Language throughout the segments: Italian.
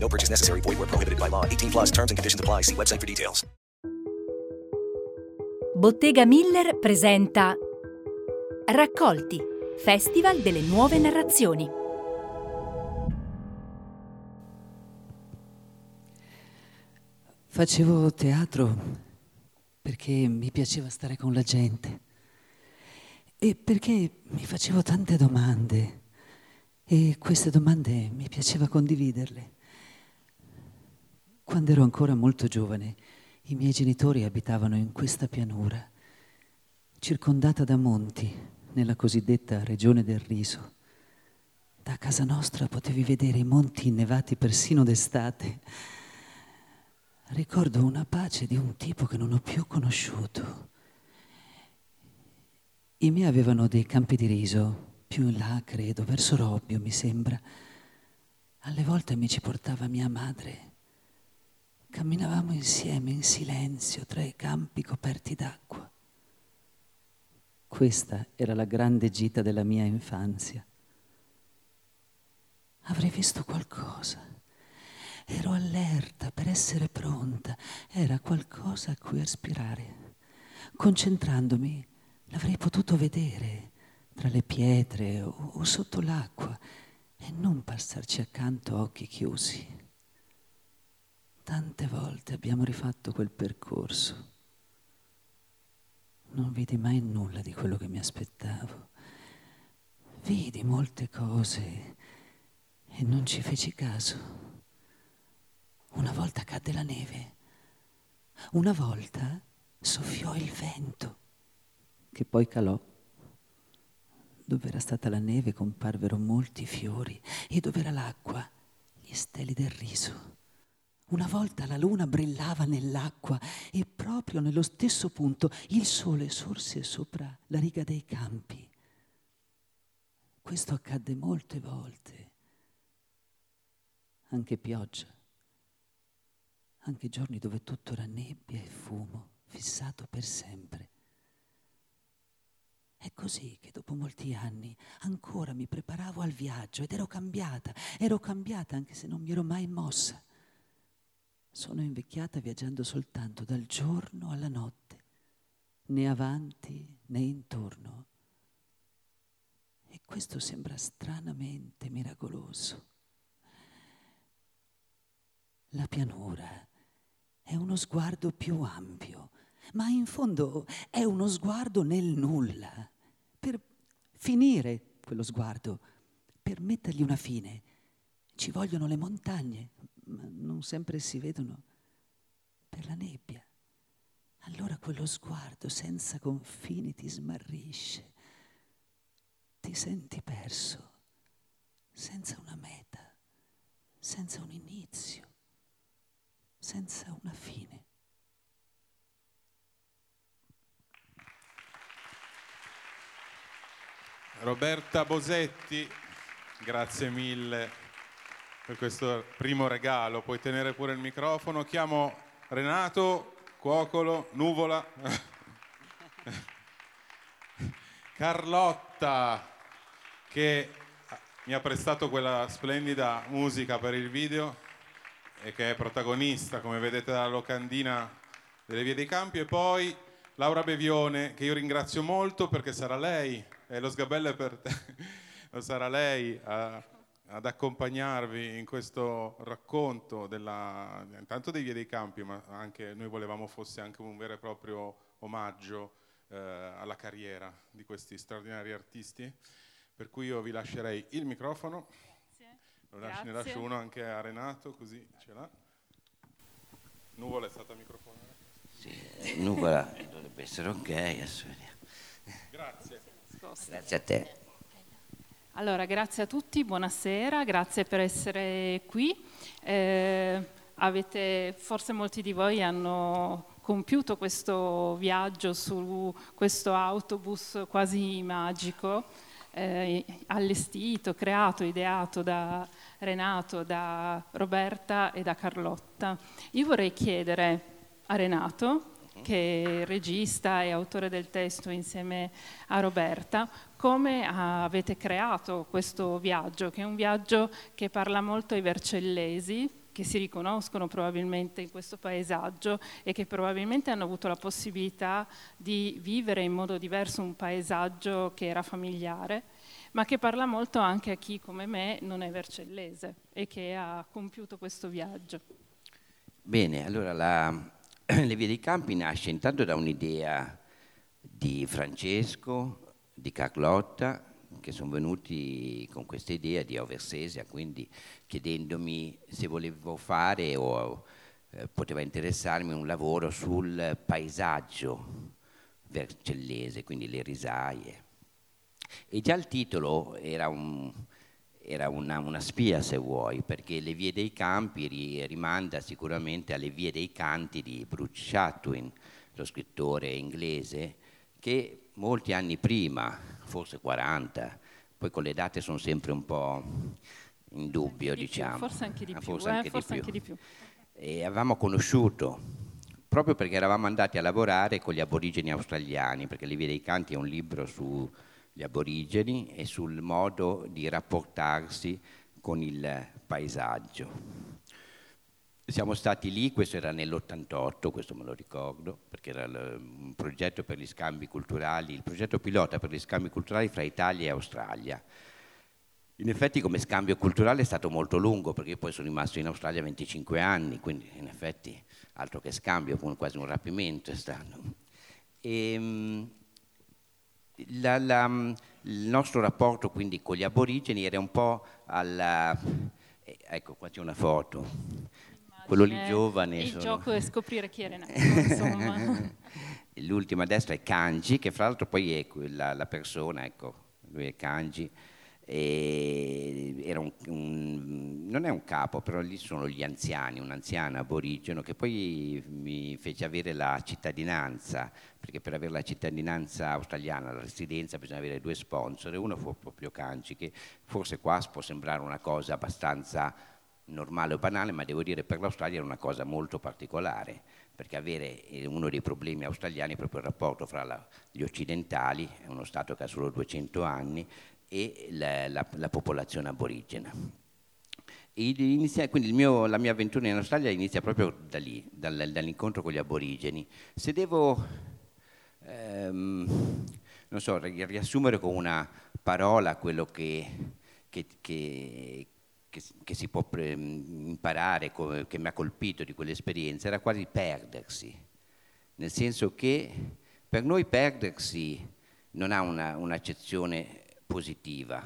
No purchase necessary. Void where prohibited by law. 18 plus terms and conditions apply. See website for details. Bottega Miller presenta Raccolti, Festival delle nuove narrazioni. Facevo teatro perché mi piaceva stare con la gente e perché mi facevo tante domande e queste domande mi piaceva condividerle. Quando ero ancora molto giovane, i miei genitori abitavano in questa pianura, circondata da monti, nella cosiddetta regione del riso. Da casa nostra potevi vedere i monti innevati persino d'estate. Ricordo una pace di un tipo che non ho più conosciuto. I miei avevano dei campi di riso, più in là, credo, verso Robbio, mi sembra. Alle volte mi ci portava mia madre. Camminavamo insieme in silenzio tra i campi coperti d'acqua. Questa era la grande gita della mia infanzia. Avrei visto qualcosa. Ero allerta per essere pronta. Era qualcosa a cui aspirare. Concentrandomi, l'avrei potuto vedere tra le pietre o, sotto l'acqua e non passarci accanto a occhi chiusi. Tante volte abbiamo rifatto quel percorso. Non vidi mai nulla di quello che mi aspettavo. Vidi molte cose e non ci feci caso. Una volta cadde la neve, una volta soffiò il vento, che poi calò. Dove era stata la neve comparvero molti fiori e dove era l'acqua, gli steli del riso. Una volta la luna brillava nell'acqua e proprio nello stesso punto il sole sorse sopra la riga dei campi. Questo accadde molte volte, anche pioggia, anche giorni dove tutto era nebbia e fumo, fissato per sempre. È così che dopo molti anni ancora mi preparavo al viaggio ed ero cambiata, ero cambiata anche se non mi ero mai mossa. Sono invecchiata viaggiando soltanto dal giorno alla notte, né avanti né intorno. E questo sembra stranamente miracoloso. La pianura è uno sguardo più ampio, ma in fondo è uno sguardo nel nulla. Per finire quello sguardo, per mettergli una fine, ci vogliono le montagne, ma non sempre si vedono per la nebbia. Allora quello sguardo senza confini ti smarrisce, ti senti perso, senza una meta, senza un inizio, senza una fine. Roberta Bosetti, grazie mille per questo primo regalo. Puoi tenere pure il microfono. Chiamo Renato, Cuocolo, Nuvola, Carlotta che mi ha prestato quella splendida musica per il video e che è protagonista, come vedete dalla locandina delle Vie dei Campi, e poi Laura Bevione, che io ringrazio molto perché sarà lei, e lo sgabello è per te, lo sarà lei a, ad accompagnarvi in questo racconto della, intanto dei Vie dei Campi, ma anche noi volevamo fosse anche un vero e proprio omaggio eh, alla carriera di questi straordinari artisti. Per cui io vi lascerei il microfono. Lo lascio, ne lascio uno anche a Renato, così ce l'ha. Nuvola è stata microfonata. Sì, nuvola dovrebbe essere ok, adesso vediamo. Grazie. Grazie a te. Allora, grazie a tutti, buonasera, grazie per essere qui. Eh, avete, forse molti di voi hanno compiuto questo viaggio su questo autobus quasi magico, eh, allestito, creato, ideato da Renato, da Roberta e da Carlotta. Io vorrei chiedere a Renato, che è regista e autore del testo insieme a Roberta, come avete creato questo viaggio, che è un viaggio che parla molto ai vercellesi, che si riconoscono probabilmente in questo paesaggio e che probabilmente hanno avuto la possibilità di vivere in modo diverso un paesaggio che era familiare, ma che parla molto anche a chi come me non è vercellese e che ha compiuto questo viaggio. Bene, allora la, Le Vie dei Campi nasce intanto da un'idea di Francesco, di Carlotta, che sono venuti con questa idea di Oversesia, quindi chiedendomi se volevo fare o eh, poteva interessarmi un lavoro sul paesaggio vercellese, quindi le risaie. E già il titolo era, un, era una, una, spia, se vuoi, perché Le vie dei campi ri, rimanda sicuramente alle vie dei canti di Bruce Chatwin, lo scrittore inglese, che molti anni prima, forse 40, poi con le date sono sempre un po' in dubbio, di diciamo. Più, forse anche di ah, più. Forse, eh, anche, forse di anche di più. E avevamo conosciuto proprio perché eravamo andati a lavorare con gli aborigeni australiani, perché Le vie dei canti è un libro sugli aborigeni e sul modo di rapportarsi con il paesaggio. Siamo stati lì, questo era nell'88, questo me lo ricordo, perché era un progetto per gli scambi culturali, il progetto pilota per gli scambi culturali fra Italia e Australia. In effetti come scambio culturale è stato molto lungo, perché io poi sono rimasto in Australia 25 anni, quindi in effetti altro che scambio, quasi un rapimento è stato. E, ehm, la, la, il nostro rapporto quindi con gli aborigeni era un po' alla... Eh, ecco, qua c'è una foto quello lì giovane. Il sono... gioco è scoprire chi è Renato, insomma. L'ultima a destra è Kanji, che fra l'altro poi è la, la persona, ecco, lui è Kanji, un, un, non è un capo, però lì sono gli anziani, un anziano aborigeno che poi mi fece avere la cittadinanza, perché per avere la cittadinanza australiana, la residenza, bisogna avere due sponsor, e uno fu proprio Kanji, che forse qua può sembrare una cosa abbastanza normale o banale, ma devo dire per l'Australia era una cosa molto particolare, perché avere eh, uno dei problemi australiani è proprio il rapporto fra la, gli occidentali, è uno Stato che ha solo 200 anni, e la, la, la popolazione aborigena. Inizia, quindi mio, la mia avventura in Australia inizia proprio da lì, dal, dall'incontro con gli aborigeni. Se devo, ehm, so, riassumere con una parola quello che, che, che che, che si può pre- imparare, come, che mi ha colpito di quell'esperienza, era quasi perdersi, nel senso che per noi perdersi non ha una, un'accezione positiva,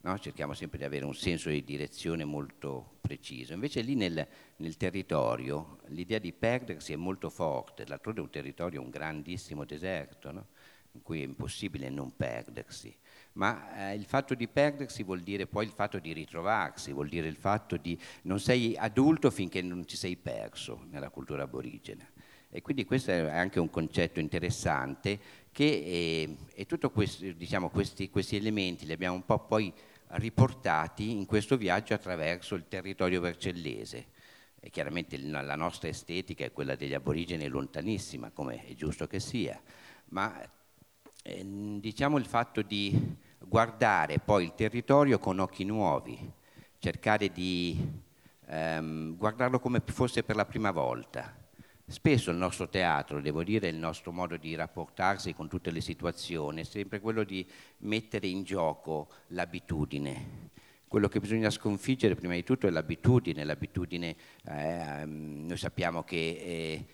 no? cerchiamo sempre di avere un senso di direzione molto preciso, invece lì nel, nel territorio l'idea di perdersi è molto forte, d'altronde è un territorio, un grandissimo deserto, no? in cui è impossibile non perdersi ma eh, il fatto di perdersi vuol dire poi il fatto di ritrovarsi, vuol dire il fatto di non sei adulto finché non ci sei perso nella cultura aborigena. E quindi questo è anche un concetto interessante che è, è tutto questo, diciamo, questi, questi elementi li abbiamo un po' poi riportati in questo viaggio attraverso il territorio vercellese. E chiaramente la nostra estetica è quella degli aborigeni lontanissima, come è giusto che sia, ma eh, diciamo il fatto di guardare poi il territorio con occhi nuovi, cercare di ehm, guardarlo come fosse per la prima volta. Spesso il nostro teatro, devo dire, il nostro modo di rapportarsi con tutte le situazioni è sempre quello di mettere in gioco l'abitudine. Quello che bisogna sconfiggere prima di tutto è l'abitudine. L'abitudine, eh, noi sappiamo che eh,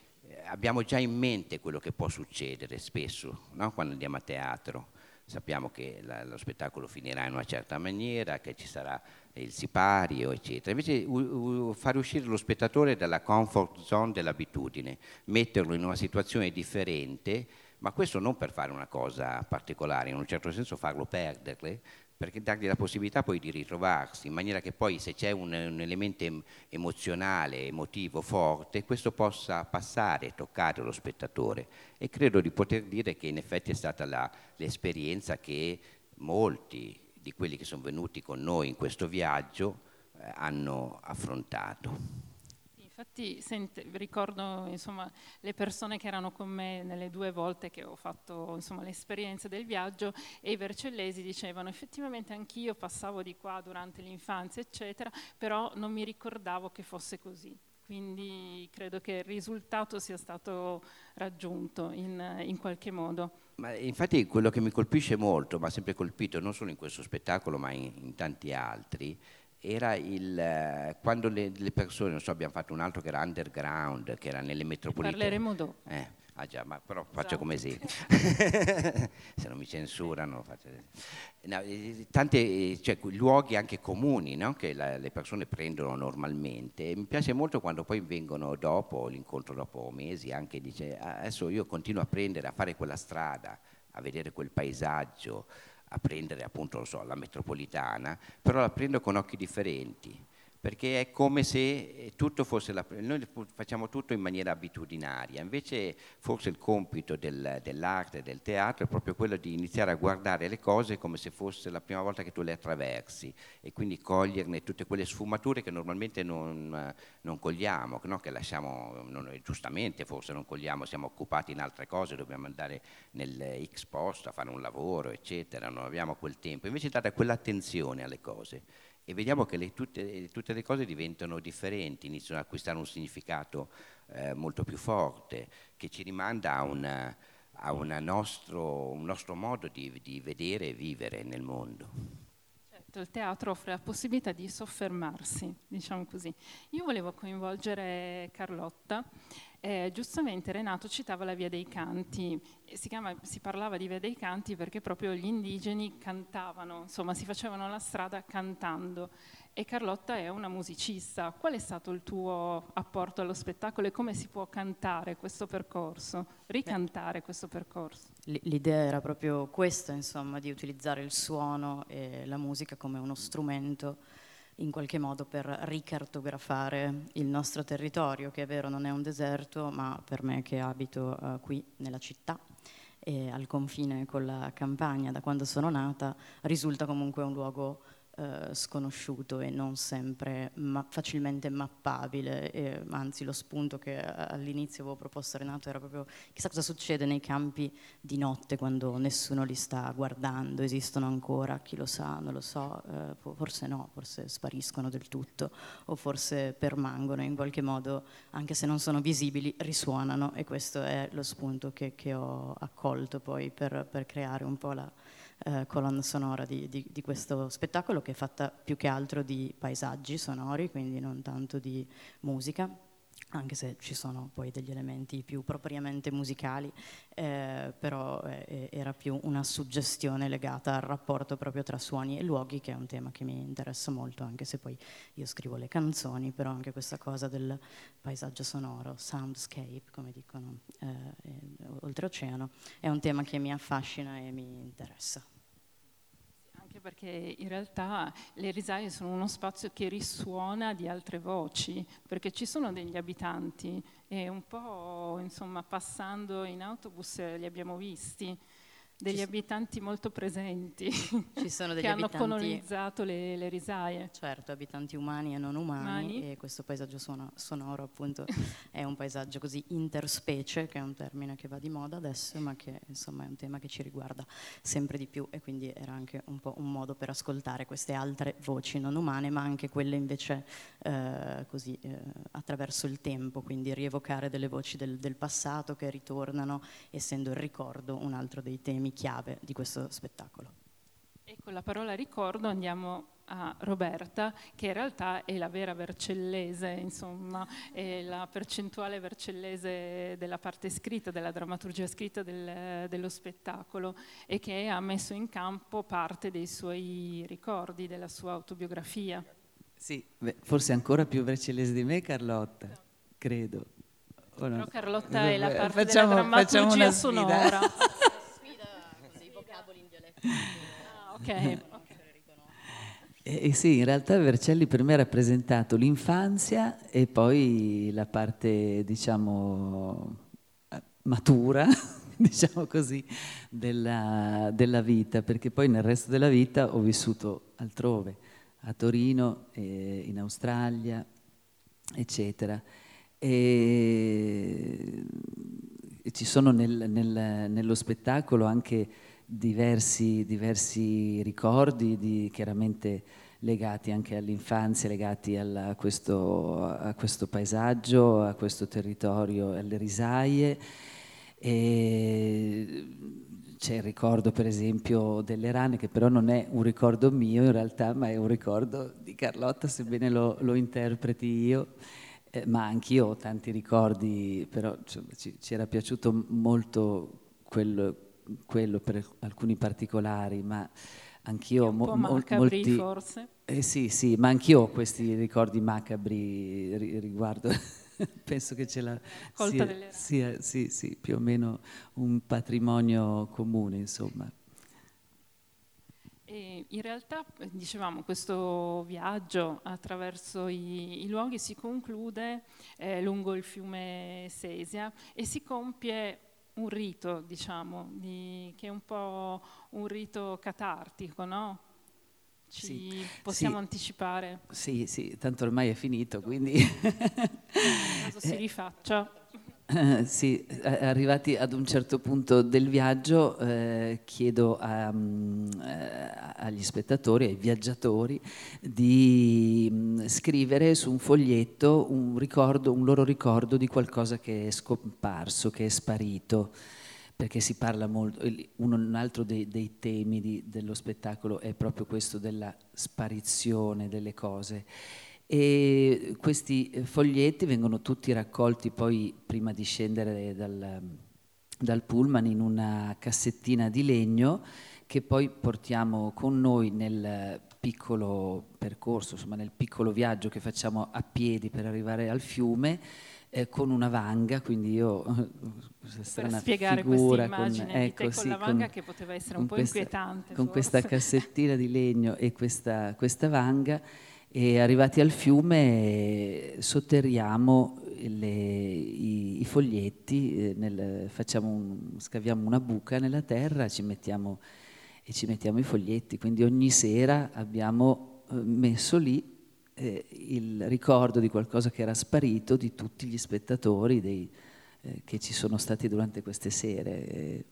abbiamo già in mente quello che può succedere spesso no? quando andiamo a teatro sappiamo che la, lo spettacolo finirà in una certa maniera, che ci sarà il sipario, eccetera. Invece u, u, fare uscire lo spettatore dalla comfort zone dell'abitudine, metterlo in una situazione differente, ma questo non per fare una cosa particolare, in un certo senso farlo perderle, perché dargli la possibilità poi di ritrovarsi, in maniera che poi se c'è un, un elemento emozionale, emotivo forte, questo possa passare e toccare lo spettatore. E credo di poter dire che in effetti è stata la, l'esperienza che molti di quelli che sono venuti con noi in questo viaggio eh, hanno affrontato. Infatti sente, ricordo insomma, le persone che erano con me nelle due volte che ho fatto insomma, l'esperienza del viaggio e i vercellesi dicevano effettivamente anch'io passavo di qua durante l'infanzia eccetera, però non mi ricordavo che fosse così. Quindi credo che il risultato sia stato raggiunto in, in qualche modo. Ma infatti quello che mi colpisce molto, ma sempre colpito non solo in questo spettacolo ma in, in tanti altri, era il, eh, quando le, le, persone, non so, abbiamo fatto un altro che era underground, che era nelle metropolitane. Parleremo dopo. Eh, ah già, ma però faccio esatto. come sì. Se non mi censurano. Faccio... No, eh, tanti cioè, luoghi anche comuni no? che la, le persone prendono normalmente. E mi piace molto quando poi vengono dopo, l'incontro dopo mesi, anche dice ah, adesso io continuo a prendere, a fare quella strada, a vedere quel paesaggio a prendere appunto so, la metropolitana, però la prendo con occhi differenti perché è come se eh, tutto fosse la, noi facciamo tutto in maniera abitudinaria, invece forse il compito del, dell'arte, del teatro è proprio quello di iniziare a guardare le cose come se fosse la prima volta che tu le attraversi e quindi coglierne tutte quelle sfumature che normalmente non, non cogliamo, no? che lasciamo, non, giustamente forse non cogliamo, siamo occupati in altre cose, dobbiamo andare nel X posto a fare un lavoro, eccetera, non abbiamo quel tempo, invece dare quell'attenzione alle cose e vediamo che le, tutte, tutte, le cose diventano differenti, iniziano ad acquistare un significato eh, molto più forte, che ci rimanda a, una, a una nostro, un nostro modo di, di vedere e vivere nel mondo certo, il teatro offre la possibilità di soffermarsi, diciamo così. Io volevo coinvolgere Carlotta eh, giustamente Renato citava la Via dei Canti, si, chiama, si, parlava di Via dei Canti perché proprio gli indigeni cantavano, insomma si facevano la strada cantando e Carlotta è una musicista. Qual è stato il tuo apporto allo spettacolo e come si può cantare questo percorso, ricantare Beh, questo percorso? L'idea era proprio questa, insomma, di utilizzare il suono e la musica come uno strumento in qualche modo per ricartografare il nostro territorio, che è vero non è un deserto, ma per me che abito uh, qui nella città e al confine con la campagna da quando sono nata, risulta comunque un luogo eh, sconosciuto e non sempre ma facilmente mappabile, e, anzi lo spunto che all'inizio avevo proposto a Renato era proprio chissà cosa succede nei campi di notte quando nessuno li sta guardando, esistono ancora, chi lo sa, non lo so, eh, forse no, forse spariscono del tutto o forse permangono in qualche modo, anche se non sono visibili, risuonano e questo è lo spunto che, che ho accolto poi per, per creare un po' la eh, colonna sonora di, di, di, questo spettacolo che è fatta più che altro di paesaggi sonori, quindi non tanto di musica anche se ci sono poi degli elementi più propriamente musicali, eh, però eh, era più una suggestione legata al rapporto proprio tra suoni e luoghi, che è un tema che mi interessa molto, anche se poi io scrivo le canzoni, però anche questa cosa del paesaggio sonoro, soundscape, come dicono eh, oltreoceano, è un tema che mi affascina e mi interessa perché in realtà le risaie sono uno spazio che risuona di altre voci, perché ci sono degli abitanti e un po' insomma passando in autobus li abbiamo visti degli ci abitanti molto presenti ci sono degli che hanno colonizzato le, le, risaie. Certo, abitanti umani e non umani, umani. e questo paesaggio suono, sonoro appunto è un paesaggio così interspecie, che è un termine che va di moda adesso, ma che insomma è un tema che ci riguarda sempre di più e quindi era anche un po' un modo per ascoltare queste altre voci non umane, ma anche quelle invece eh, così eh, attraverso il tempo, quindi rievocare delle voci del, del passato che ritornano, essendo il ricordo un altro dei temi chiave di questo spettacolo. E con la parola ricordo andiamo a Roberta, che in realtà è la vera vercellese, insomma, è la percentuale vercellese della parte scritta, della drammaturgia scritta del, dello spettacolo e che ha messo in campo parte dei suoi ricordi, della sua autobiografia. Sì, beh, forse ancora più vercellese di me Carlotta, credo. Però Carlotta è la parte facciamo, della drammaturgia sonora. Vocaboli in dialetto. Ah, ok. Eh, eh, sì, in realtà Vercelli per me ha rappresentato l'infanzia e poi la parte, diciamo, eh, matura, diciamo così, della, della, vita, perché poi nel resto della vita ho vissuto altrove, a Torino, eh, in Australia, eccetera. E, e ci sono nel, nel, nello spettacolo anche diversi, diversi ricordi, di, chiaramente legati anche all'infanzia, legati alla, a, questo, a, questo, paesaggio, a questo territorio, alle risaie. E c'è il ricordo per esempio delle rane, che però non è un ricordo mio in realtà, ma è un ricordo di Carlotta, sebbene lo, lo interpreti io. Eh, ma anch'io ho tanti ricordi, però cioè, ci, ci, era piaciuto molto quello, quello per alcuni particolari, ma anch'io ho mo- macabri, molti... forse. Eh sì, sì, ma anch'io ho questi ricordi macabri riguardo... Penso che ce la sia, sia sì, sì, più o meno un patrimonio comune, insomma. E in realtà, dicevamo, questo viaggio attraverso i, i luoghi si conclude eh, lungo il fiume Sesia e si compie un rito, diciamo, di, che è un po' un rito catartico, no? Ci sì, possiamo sì, anticipare? Sì, sì, tanto ormai è finito, quindi... Caso si rifaccia. Eh, sì, arrivati ad un certo punto del viaggio eh, chiedo a, um, agli spettatori, ai viaggiatori, di um, scrivere su un foglietto un, ricordo, un loro ricordo di qualcosa che è scomparso, che è sparito perché si parla molto, un altro dei, dei temi di, dello spettacolo è proprio questo della sparizione delle cose e questi eh, foglietti vengono tutti raccolti poi prima di scendere dal, dal pullman in una cassettina di legno che poi portiamo con noi nel piccolo percorso, insomma nel piccolo viaggio che facciamo a piedi per arrivare al fiume eh, con una vanga, quindi io per spiegare questa immagine con, ecco, con sì, la vanga con, che poteva essere un po' questa, inquietante. Con forse. questa cassettina di legno e questa, questa vanga e arrivati al fiume sotterriamo le, i, i, foglietti, eh, nel, un, scaviamo una buca nella terra ci mettiamo, e ci mettiamo i foglietti. Quindi ogni sera abbiamo eh, messo lì eh, il ricordo di qualcosa che era sparito di tutti gli spettatori dei, eh, che ci sono stati durante queste sere.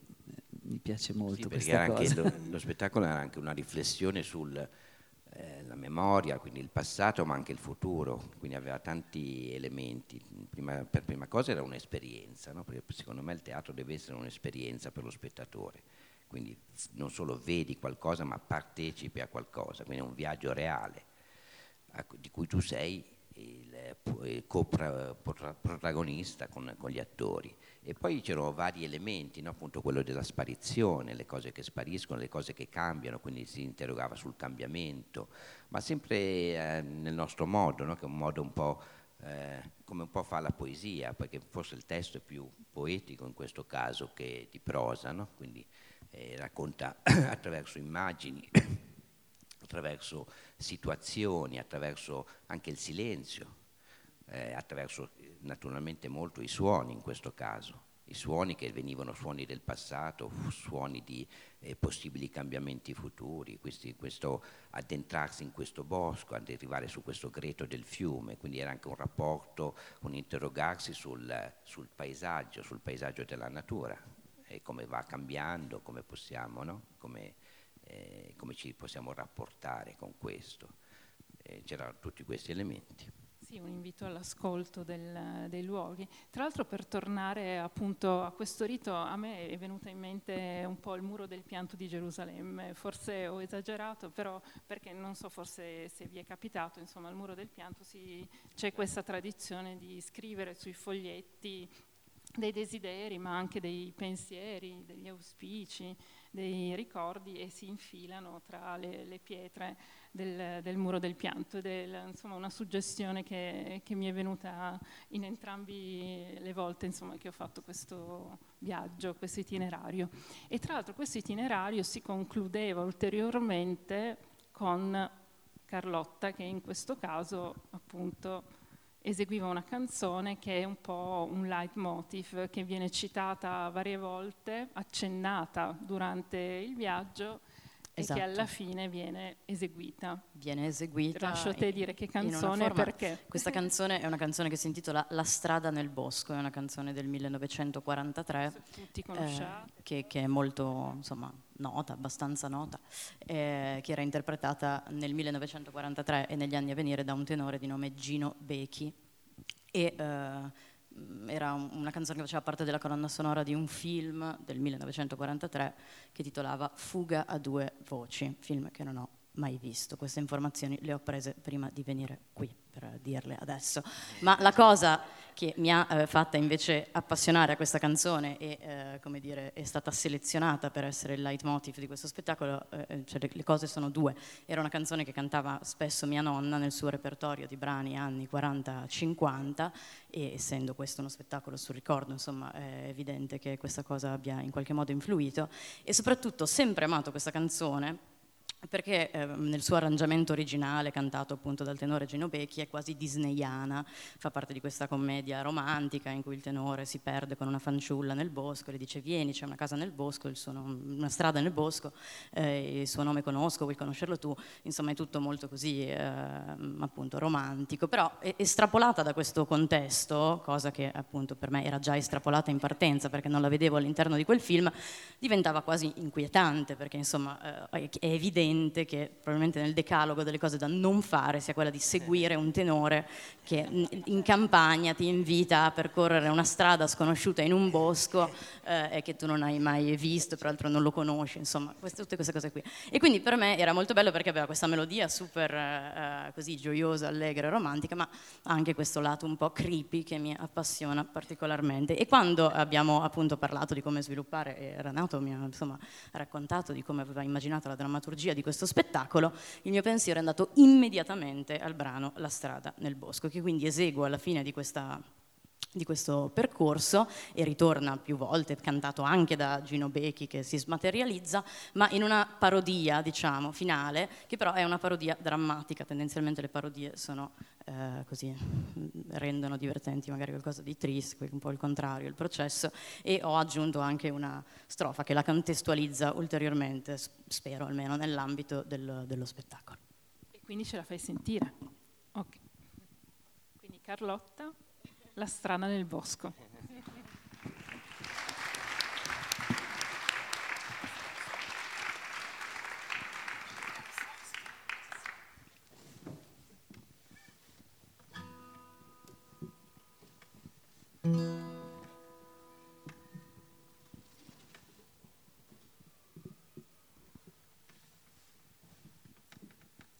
mi piace molto sì, questa cosa. Lo, lo spettacolo era anche una riflessione sul eh, la memoria, quindi il passato, ma anche il futuro, quindi aveva tanti elementi. Prima, per prima cosa era un'esperienza, no? perché secondo me il teatro deve essere un'esperienza per lo spettatore, quindi non solo vedi qualcosa, ma partecipi a qualcosa, quindi è un viaggio reale di cui tu sei il, il co-protagonista con, con gli attori. E poi c'erano vari elementi, no? appunto quello della sparizione, le cose che spariscono, le cose che cambiano, quindi si interrogava sul cambiamento, ma sempre eh, nel nostro modo, no? che è un modo un po' eh, come un po' fa la poesia, perché forse il testo è più poetico in questo caso che di prosa, no? quindi eh, racconta attraverso immagini, attraverso situazioni, attraverso anche il silenzio, eh, attraverso naturalmente molto i suoni in questo caso, i suoni che venivano suoni del passato, suoni di eh, possibili cambiamenti futuri, questi, questo addentrarsi in questo bosco, ad arrivare su questo greto del fiume, quindi era anche un rapporto, un interrogarsi sul, sul paesaggio, sul paesaggio della natura e come va cambiando, come possiamo, no? come, eh, come ci possiamo rapportare con questo. Eh, c'erano tutti questi elementi. Sì, un invito all'ascolto del, dei luoghi. Tra l'altro per tornare appunto a questo rito, a me è venuta in mente un po' il muro del pianto di Gerusalemme, forse ho esagerato, però perché non so forse se vi è capitato, insomma al muro del pianto si, c'è questa tradizione di scrivere sui foglietti dei desideri, ma anche dei pensieri, degli auspici, dei ricordi e si infilano tra le, le pietre del, del, muro del pianto ed è insomma, una suggestione che, che, mi è venuta in entrambi le volte insomma, che ho fatto questo viaggio, questo itinerario. E tra l'altro questo itinerario si concludeva ulteriormente con Carlotta che in questo caso appunto eseguiva una canzone che è un po' un leitmotiv che viene citata varie volte, accennata durante il viaggio esatto. e che alla esatto. fine viene eseguita. Viene eseguita. Lascio te dire che canzone e perché. Questa canzone è una canzone che si intitola La strada nel bosco, è una canzone del 1943. Tutti conosciate. Eh, che, che, è molto insomma, nota, abbastanza nota, eh, che era interpretata nel 1943 e negli anni a venire da un tenore di nome Gino Becchi. E, eh, era una canzone che faceva parte della colonna sonora di un film del 1943 che titolava Fuga a due voci, film che non ho mai visto. Queste informazioni le ho prese prima di venire qui per dirle adesso. Ma la cosa che mi ha eh, fatta invece appassionare a questa canzone e eh, come dire, è stata selezionata per essere il leitmotiv di questo spettacolo, eh, eh cioè le, le, cose sono due. Era una canzone che cantava spesso mia nonna nel suo repertorio di brani anni 40-50 e essendo questo uno spettacolo sul ricordo, insomma, è evidente che questa cosa abbia in qualche modo influito e soprattutto ho sempre amato questa canzone perché eh, nel suo arrangiamento originale, cantato appunto dal tenore Gino Becchi, è quasi disneyana, fa parte di questa commedia romantica in cui il tenore si perde con una fanciulla nel bosco, le dice vieni, c'è una casa nel bosco, nome, una strada nel bosco, eh, il suo nome conosco, vuoi conoscerlo tu, insomma è tutto molto così eh, appunto romantico, però estrapolata da questo contesto, cosa che appunto per me era già estrapolata in partenza perché non la vedevo all'interno di quel film, diventava quasi inquietante perché insomma eh, è evidente evidente che probabilmente nel decalogo delle cose da non fare sia quella di seguire un tenore che in campagna ti invita a percorrere una strada sconosciuta in un bosco eh, e che tu non hai mai visto, peraltro non lo conosci, insomma, queste, tutte queste cose qui. E quindi per me era molto bello perché aveva questa melodia super eh, così gioiosa, allegra e romantica, ma anche questo lato un po' creepy che mi appassiona particolarmente. E quando abbiamo appunto parlato di come sviluppare, e Renato mi ha insomma raccontato di come aveva immaginato la drammaturgia di questo spettacolo, il mio pensiero è andato immediatamente al brano La strada nel bosco, che quindi eseguo alla fine di questa di questo percorso e ritorna più volte, cantato anche da Gino Becchi che si smaterializza, ma in una parodia, diciamo, finale, che però è una parodia drammatica, tendenzialmente le parodie sono eh, così, rendono divertenti magari qualcosa di triste, un po' il contrario, il processo, e ho aggiunto anche una strofa che la contestualizza ulteriormente, spero almeno, nell'ambito del, dello spettacolo. E quindi ce la fai sentire? Ok. Quindi Carlotta. La strana nel bosco.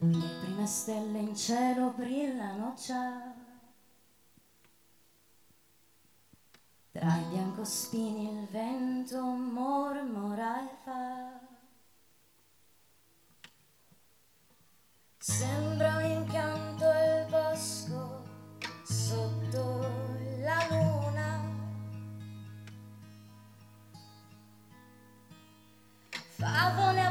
Le prime stelle in cielo brillano già Tra i biancospini il vento mormora e fa. Sembra un incanto il bosco sotto la luna. Favole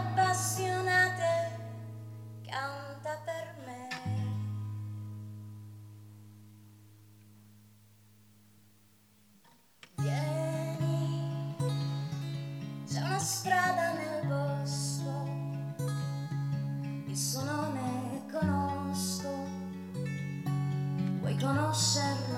conocer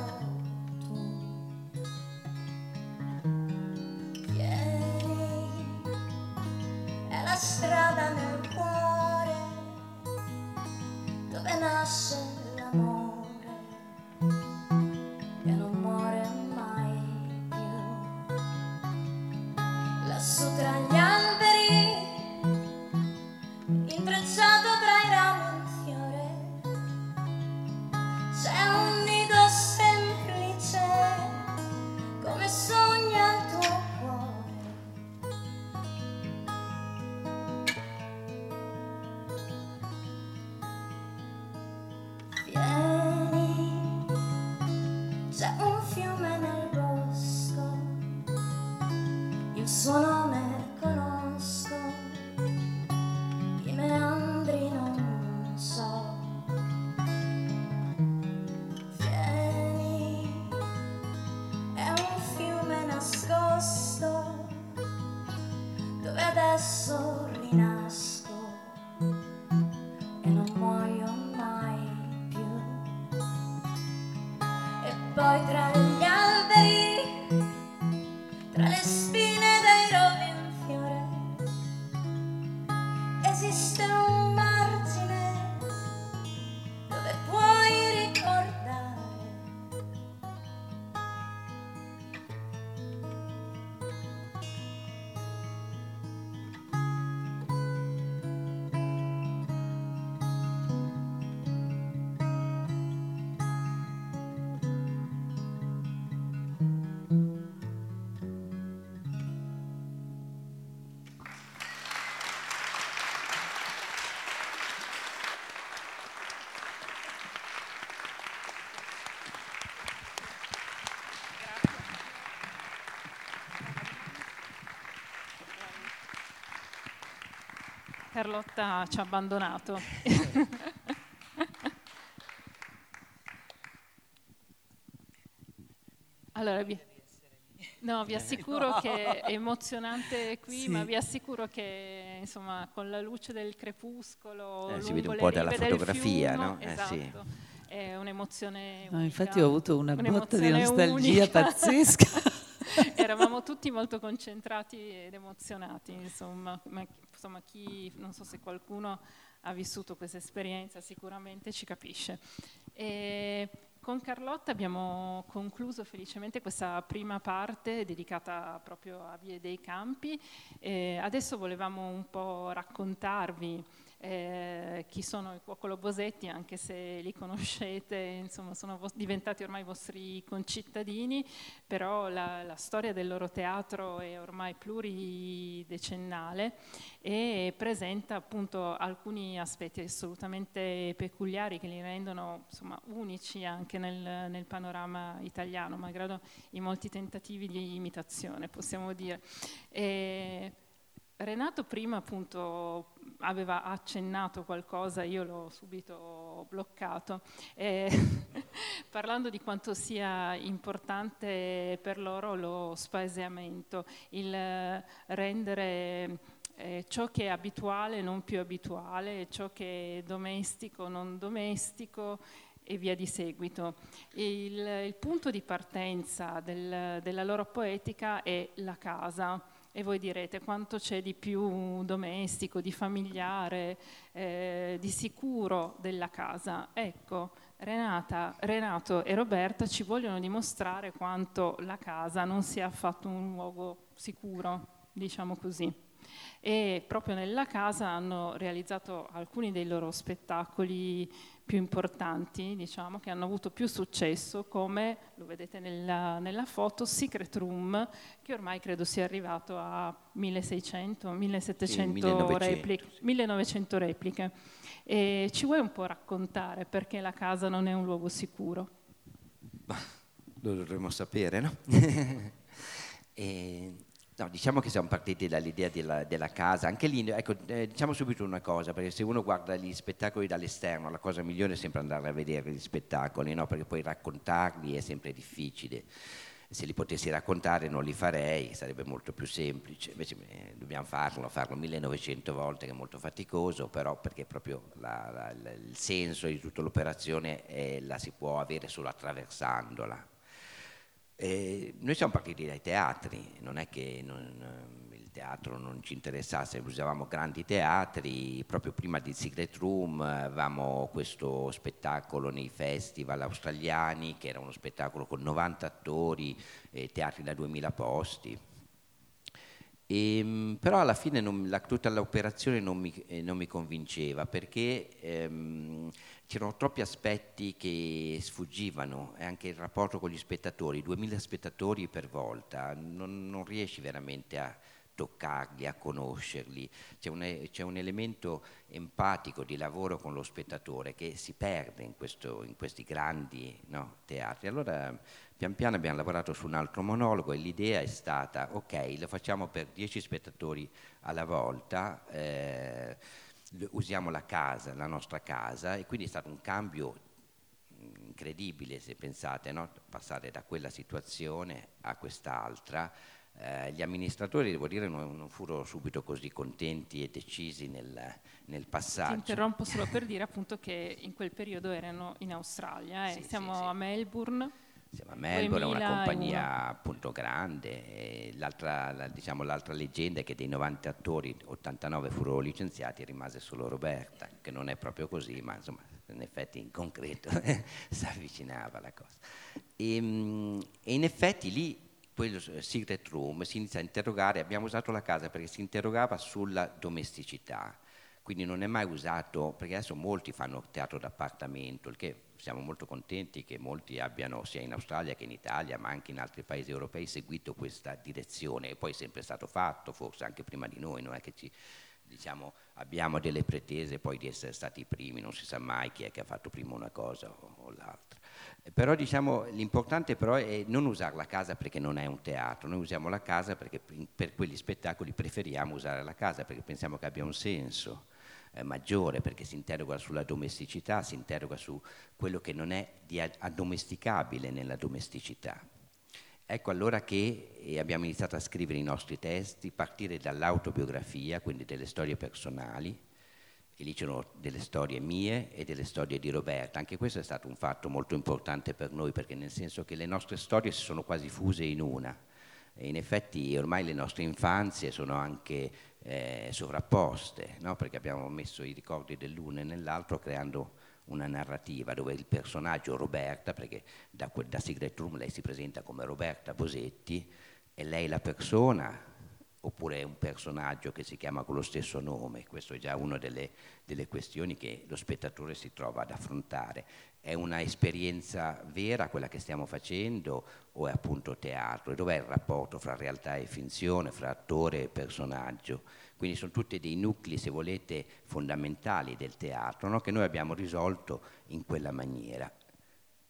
Carlotta ci ha abbandonato. allora, vi, no, vi assicuro che è emozionante qui, Sì. ma vi assicuro che insomma, con la luce del crepuscolo, Eh, si vede un po' dalla fotografia, fiume, no? Eh, esatto, sì. è un'emozione No, infatti ho avuto una botta di nostalgia unica. pazzesca. Eravamo tutti molto concentrati ed emozionati, insomma, ma insomma, chi, non so se qualcuno ha vissuto questa esperienza, sicuramente ci capisce. E con Carlotta abbiamo concluso felicemente questa prima parte dedicata proprio a Vie dei Campi. E adesso volevamo un po' raccontarvi eh, chi sono i Cuocolo Bosetti, anche se li conoscete, insomma sono vos- diventati ormai vostri concittadini, però la, la storia del loro teatro è ormai pluridecennale e presenta appunto alcuni aspetti assolutamente peculiari che li rendono insomma, unici anche nel, nel panorama italiano, malgrado i molti tentativi di imitazione, possiamo dire. E Renato prima appunto aveva accennato qualcosa, io l'ho subito bloccato, eh, parlando di quanto sia importante per loro lo spaesamento, il eh, rendere eh, ciò che è abituale non più abituale, ciò che è domestico non domestico e via di seguito. Il, il punto di partenza del- della loro poetica è la casa. E voi direte quanto c'è di più domestico, di familiare, eh, di sicuro della casa. Ecco, Renata, Renato e Roberta ci vogliono dimostrare quanto la casa non sia affatto un luogo sicuro, diciamo così. E proprio nella casa hanno realizzato alcuni dei loro spettacoli più importanti, diciamo, che hanno avuto più successo, come lo vedete nella, nella foto, Secret Room, che ormai credo sia arrivato a 1600, 1700 1900, repliche. 1900 repliche. E ci vuoi un po' raccontare perché la casa non è un luogo sicuro? Lo dovremmo sapere, no? E, no, diciamo che siamo partiti dall'idea della, della casa, anche lì, ecco, eh, diciamo subito una cosa, perché se uno guarda gli spettacoli dall'esterno, la cosa migliore è sempre andare a vedere gli spettacoli, no? perché poi raccontarli è sempre difficile. Se li potessi raccontare non li farei, sarebbe molto più semplice, invece eh, dobbiamo farlo, farlo 1900 volte che è molto faticoso, però perché proprio la- la- la- il senso di tutta l'operazione eh, la si può avere solo attraversandola. Eh, noi siamo partiti dai teatri, non è che non, il teatro non ci interessasse, usavamo grandi teatri, proprio prima di Secret Room avevamo questo spettacolo nei festival australiani, che era uno spettacolo con 90 attori, eh, teatri da 2000 posti. Ehm, però alla fine non- la- tutta l'operazione non mi, eh, non mi convinceva perché ehm, c'erano troppi aspetti che sfuggivano e anche il rapporto con gli spettatori, 2000 spettatori per volta, non, non riesci veramente a toccarli, a conoscerli. C'è un, c'è un, elemento empatico di lavoro con lo spettatore che si perde in, questo, in questi grandi no, teatri. Allora pian piano abbiamo lavorato su un altro monologo e l'idea è stata, ok, lo facciamo per dieci spettatori alla volta. Eh, usiamo la casa, la nostra casa e quindi è stato un cambio incredibile se pensate, no? passare da quella situazione a quest'altra. Eh, gli amministratori, devo dire, non, non, furono subito così contenti e decisi nel, nel passaggio. Ti interrompo solo per dire appunto che in quel periodo erano in Australia, eh. sì, siamo sì, sì. a Melbourne. Siamo a Melbourne, è una compagnia appunto grande. L'altra, la, diciamo, l'altra, leggenda è che dei 90 attori, 89 furono licenziati e rimase solo Roberta, che non è proprio così, ma insomma in effetti in concreto si avvicinava la cosa. E, ehm, e in effetti lì quello Secret Room si inizia a interrogare, abbiamo usato la casa perché si interrogava sulla domesticità, quindi non è mai usato, perché adesso molti fanno teatro d'appartamento, il che siamo molto contenti che molti abbiano sia in Australia che in Italia, ma anche in altri paesi europei, seguito questa direzione. E poi è sempre stato fatto, forse anche prima di noi, non è che ci, diciamo, abbiamo delle pretese poi di essere stati i primi, non si sa mai chi è che ha fatto prima una cosa o, o l'altra. Però diciamo, l'importante però è non usare la casa perché non è un teatro, noi usiamo la casa perché per quegli spettacoli preferiamo usare la casa perché pensiamo che abbia un senso eh, maggiore perché si interroga sulla domesticità, si interroga su quello che non è di addomesticabile nella domesticità. Ecco allora che abbiamo iniziato a scrivere i nostri testi, partire dall'autobiografia, quindi delle storie personali, e lì c'erano delle storie mie e delle storie di Roberta. Anche questo è stato un fatto molto importante per noi, perché nel senso che le nostre storie si sono quasi fuse in una. E in effetti ormai le nostre infanzie sono anche eh, sovrapposte, no? perché abbiamo messo i ricordi dell'uno e nell'altro creando una narrativa dove il personaggio Roberta, perché da, da Secret Room lei si presenta come Roberta Bosetti, è lei la persona oppure è un personaggio che si chiama con lo stesso nome, questo è già una delle, delle, questioni che lo spettatore si trova ad affrontare. È una esperienza vera quella che stiamo facendo o è appunto teatro? E dov'è il rapporto fra realtà e finzione, fra attore e personaggio? Quindi sono tutti dei nuclei, se volete, fondamentali del teatro, no? che noi abbiamo risolto in quella maniera.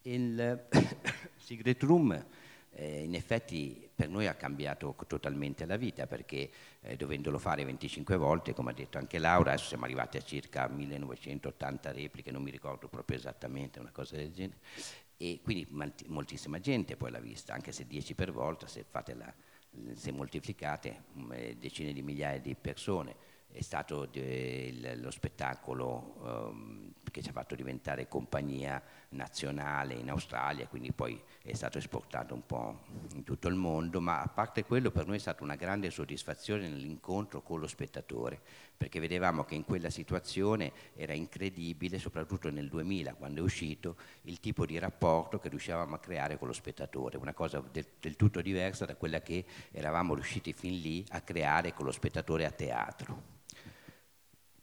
Il Secret Room eh, in effetti per noi ha cambiato totalmente la vita perché eh, dovendolo fare 25 volte, come ha detto anche Laura, siamo arrivati a circa 1980 repliche, non mi ricordo proprio esattamente, una cosa del genere, e quindi moltissima gente poi l'ha vista, anche se 10 per volta, se, la, se moltiplicate mm, eh, decine di migliaia di persone è stato de, lo spettacolo um, che ci ha fatto diventare compagnia nazionale in Australia, quindi poi è stato esportato un po' in tutto il mondo, ma a parte quello per noi è stata una grande soddisfazione nell'incontro con lo spettatore, perché vedevamo che in quella situazione era incredibile, soprattutto nel 2000 quando è uscito, il tipo di rapporto che riuscivamo a creare con lo spettatore, una cosa del, del tutto diversa da quella che eravamo riusciti fin lì a creare con lo spettatore a teatro.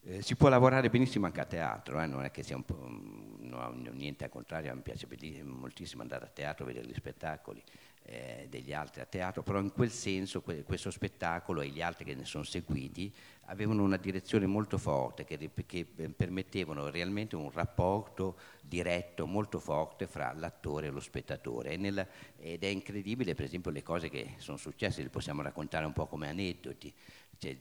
Eh, si può lavorare benissimo anche a teatro, eh? non è che sia un po', mm, no, niente al contrario, mi piace moltissimo andare a teatro, vedere gli spettacoli eh, degli altri a teatro, però in quel senso que- questo spettacolo e gli altri che ne sono seguiti avevano una direzione molto forte che, che permettevano realmente un rapporto diretto molto forte fra l'attore e lo spettatore e nel, ed è incredibile per esempio le cose che sono successe, le possiamo raccontare un po' come aneddoti. Cioè,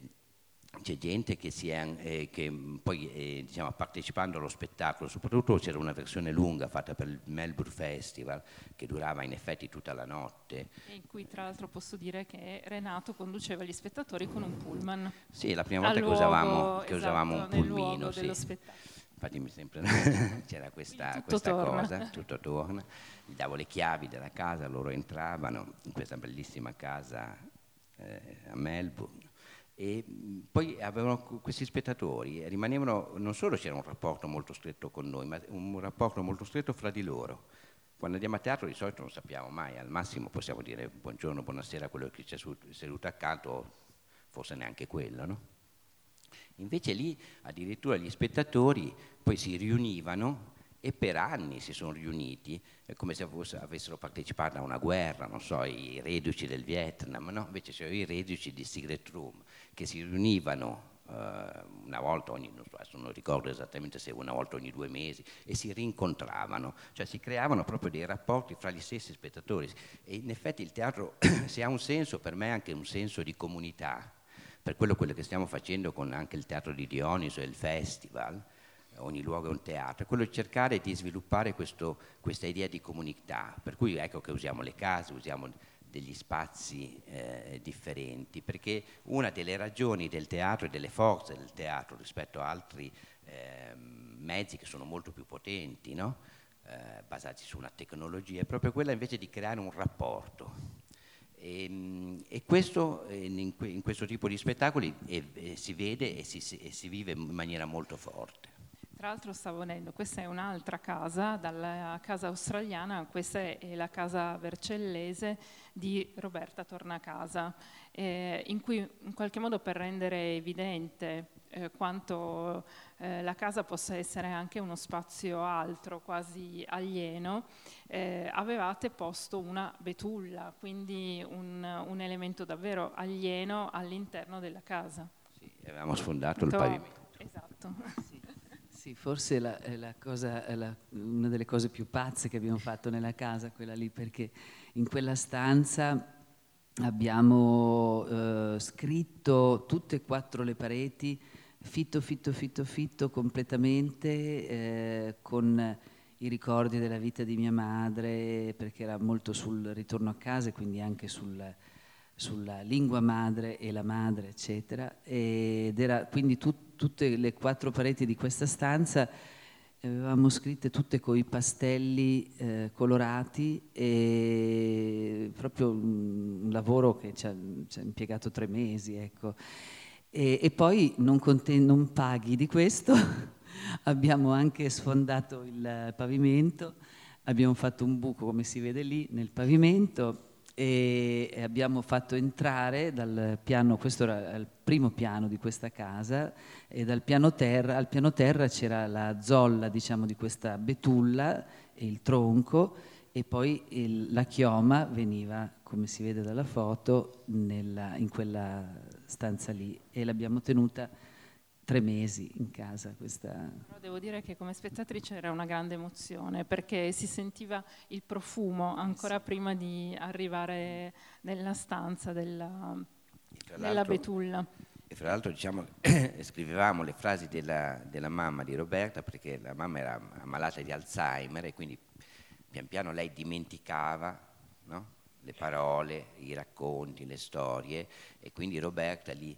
c'è gente che, è, eh, che poi eh, diciamo, partecipando allo spettacolo, soprattutto c'era una versione lunga fatta per il Melbourne Festival che durava in effetti tutta la notte. E in cui tra l'altro posso dire che Renato conduceva gli spettatori con un pullman. Sì, la prima volta che usavamo, che usavamo esatto, un pulmino. Sì. Infatti mi sempre c'era questa, questa cosa, tutto torna. Gli davo le chiavi della casa, loro entravano in questa bellissima casa eh, a Melbourne e poi avevano questi spettatori, rimanevano, non solo c'era un rapporto molto stretto con noi, ma un rapporto molto stretto fra di loro. Quando andiamo a teatro di solito non sappiamo mai, al massimo possiamo dire buongiorno, buonasera a quello che ci è seduto accanto, forse neanche quello. No? Invece lì addirittura gli spettatori poi si riunivano e per anni si sono riuniti eh, come se fosse, avessero partecipato a una guerra, non so, i reduci del Vietnam, no? invece c'erano i reduci di Secret Room che si riunivano Uh, una volta ogni, non, so, non ricordo esattamente se una volta ogni due mesi, e si rincontravano, cioè si creavano proprio dei rapporti fra gli stessi spettatori. E in effetti il teatro, se ha un senso, per me è anche un senso di comunità, per quello, quello che stiamo facendo con anche il teatro di Dioniso e il festival, ogni luogo è un teatro, è quello di cercare di sviluppare questo, questa idea di comunità, per cui ecco che usiamo le case, usiamo degli spazi eh, differenti, perché una delle ragioni del teatro e delle forze del teatro rispetto a altri eh, mezzi che sono molto più potenti, no? eh, basati su una tecnologia, è proprio quella invece di creare un rapporto. E, ehm, e questo eh, in, in, questo tipo di spettacoli eh, si vede e si, e si vive in maniera molto forte. Tra l'altro stavo vedendo, questa è un'altra casa, dalla casa australiana, questa è la casa vercellese di Roberta Tornacasa, eh, in cui in qualche modo per rendere evidente eh, quanto eh, la casa possa essere anche uno spazio altro, quasi alieno, eh, avevate posto una betulla, quindi un, un, elemento davvero alieno all'interno della casa. Sì, avevamo sfondato il pavimento. Esatto. Sì. Sì, forse la, la cosa, la, una delle cose più pazze che abbiamo fatto nella casa, quella lì, perché in quella stanza abbiamo eh, scritto tutte e quattro le pareti, fitto, fitto, fitto, fitto, completamente, eh, con i ricordi della vita di mia madre, perché era molto sul ritorno a casa e quindi anche sul, sulla lingua madre e la madre, eccetera. Ed era quindi tut, tutte le quattro pareti di questa stanza avevamo scritte tutte con i pastelli eh, colorati e proprio un lavoro che ci ha, ci ha impiegato tre mesi. Ecco. E, e, poi non, conten- non paghi di questo, abbiamo anche sfondato il pavimento, abbiamo fatto un buco come si vede lì nel pavimento e abbiamo fatto entrare dal piano, questo era il primo piano di questa casa, e dal piano terra, al piano terra c'era la zolla diciamo, di questa betulla e il tronco e poi il, la chioma veniva, come si vede dalla foto, nella, in quella stanza lì e l'abbiamo tenuta tre mesi in casa. Questa... Però devo dire che come spettatrice era una grande emozione perché si sentiva il profumo ancora sì. prima di arrivare nella stanza della, della betulla. E fra l'altro diciamo, scrivevamo le frasi della, della, mamma di Roberta perché la mamma era ammalata di Alzheimer e quindi pian piano lei dimenticava no? le parole, i racconti, le storie e quindi Roberta lì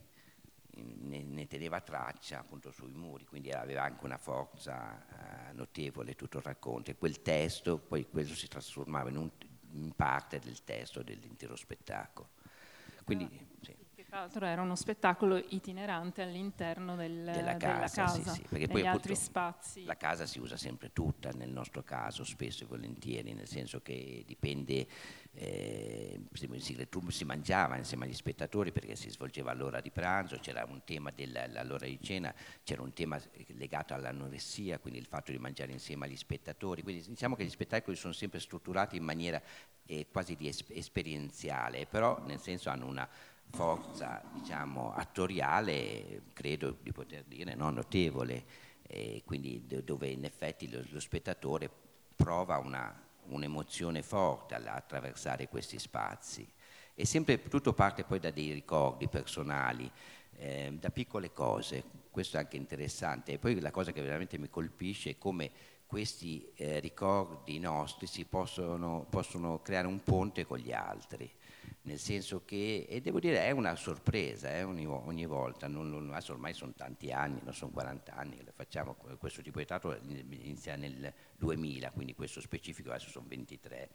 ne, ne, teneva traccia appunto sui muri, quindi aveva anche una forza eh, notevole tutto il racconto e quel testo, poi quello si trasformava in, un, in parte del testo dell'intero spettacolo. Quindi, sì. Tra l'altro era uno spettacolo itinerante all'interno del, della casa, della casa sì, sì, perché poi altri spazi. La casa si usa sempre tutta, nel nostro caso, spesso e volentieri, nel senso che dipende eh, si mangiava insieme agli spettatori perché si svolgeva l'ora di pranzo, c'era un tema dell'ora di cena, c'era un tema legato all'anoressia, quindi il fatto di mangiare insieme agli spettatori, quindi diciamo che gli spettacoli sono sempre strutturati in maniera eh, quasi di es- esperienziale, però nel senso hanno una forza diciamo, attoriale, credo di poter dire, no, notevole, eh, quindi dove in effetti lo, lo spettatore prova una un'emozione forte attraversare questi spazi. E sempre tutto parte poi da dei ricordi personali, eh, da piccole cose, questo è anche interessante. E poi la cosa che veramente mi colpisce è come questi eh, ricordi nostri si possono, possono creare un ponte con gli altri nel senso che, e devo dire, è una sorpresa eh, ogni, ogni, volta, non, non, ormai sono tanti anni, non sono 40 anni che facciamo, questo tipo di teatro inizia nel 2000, quindi questo specifico adesso sono 23.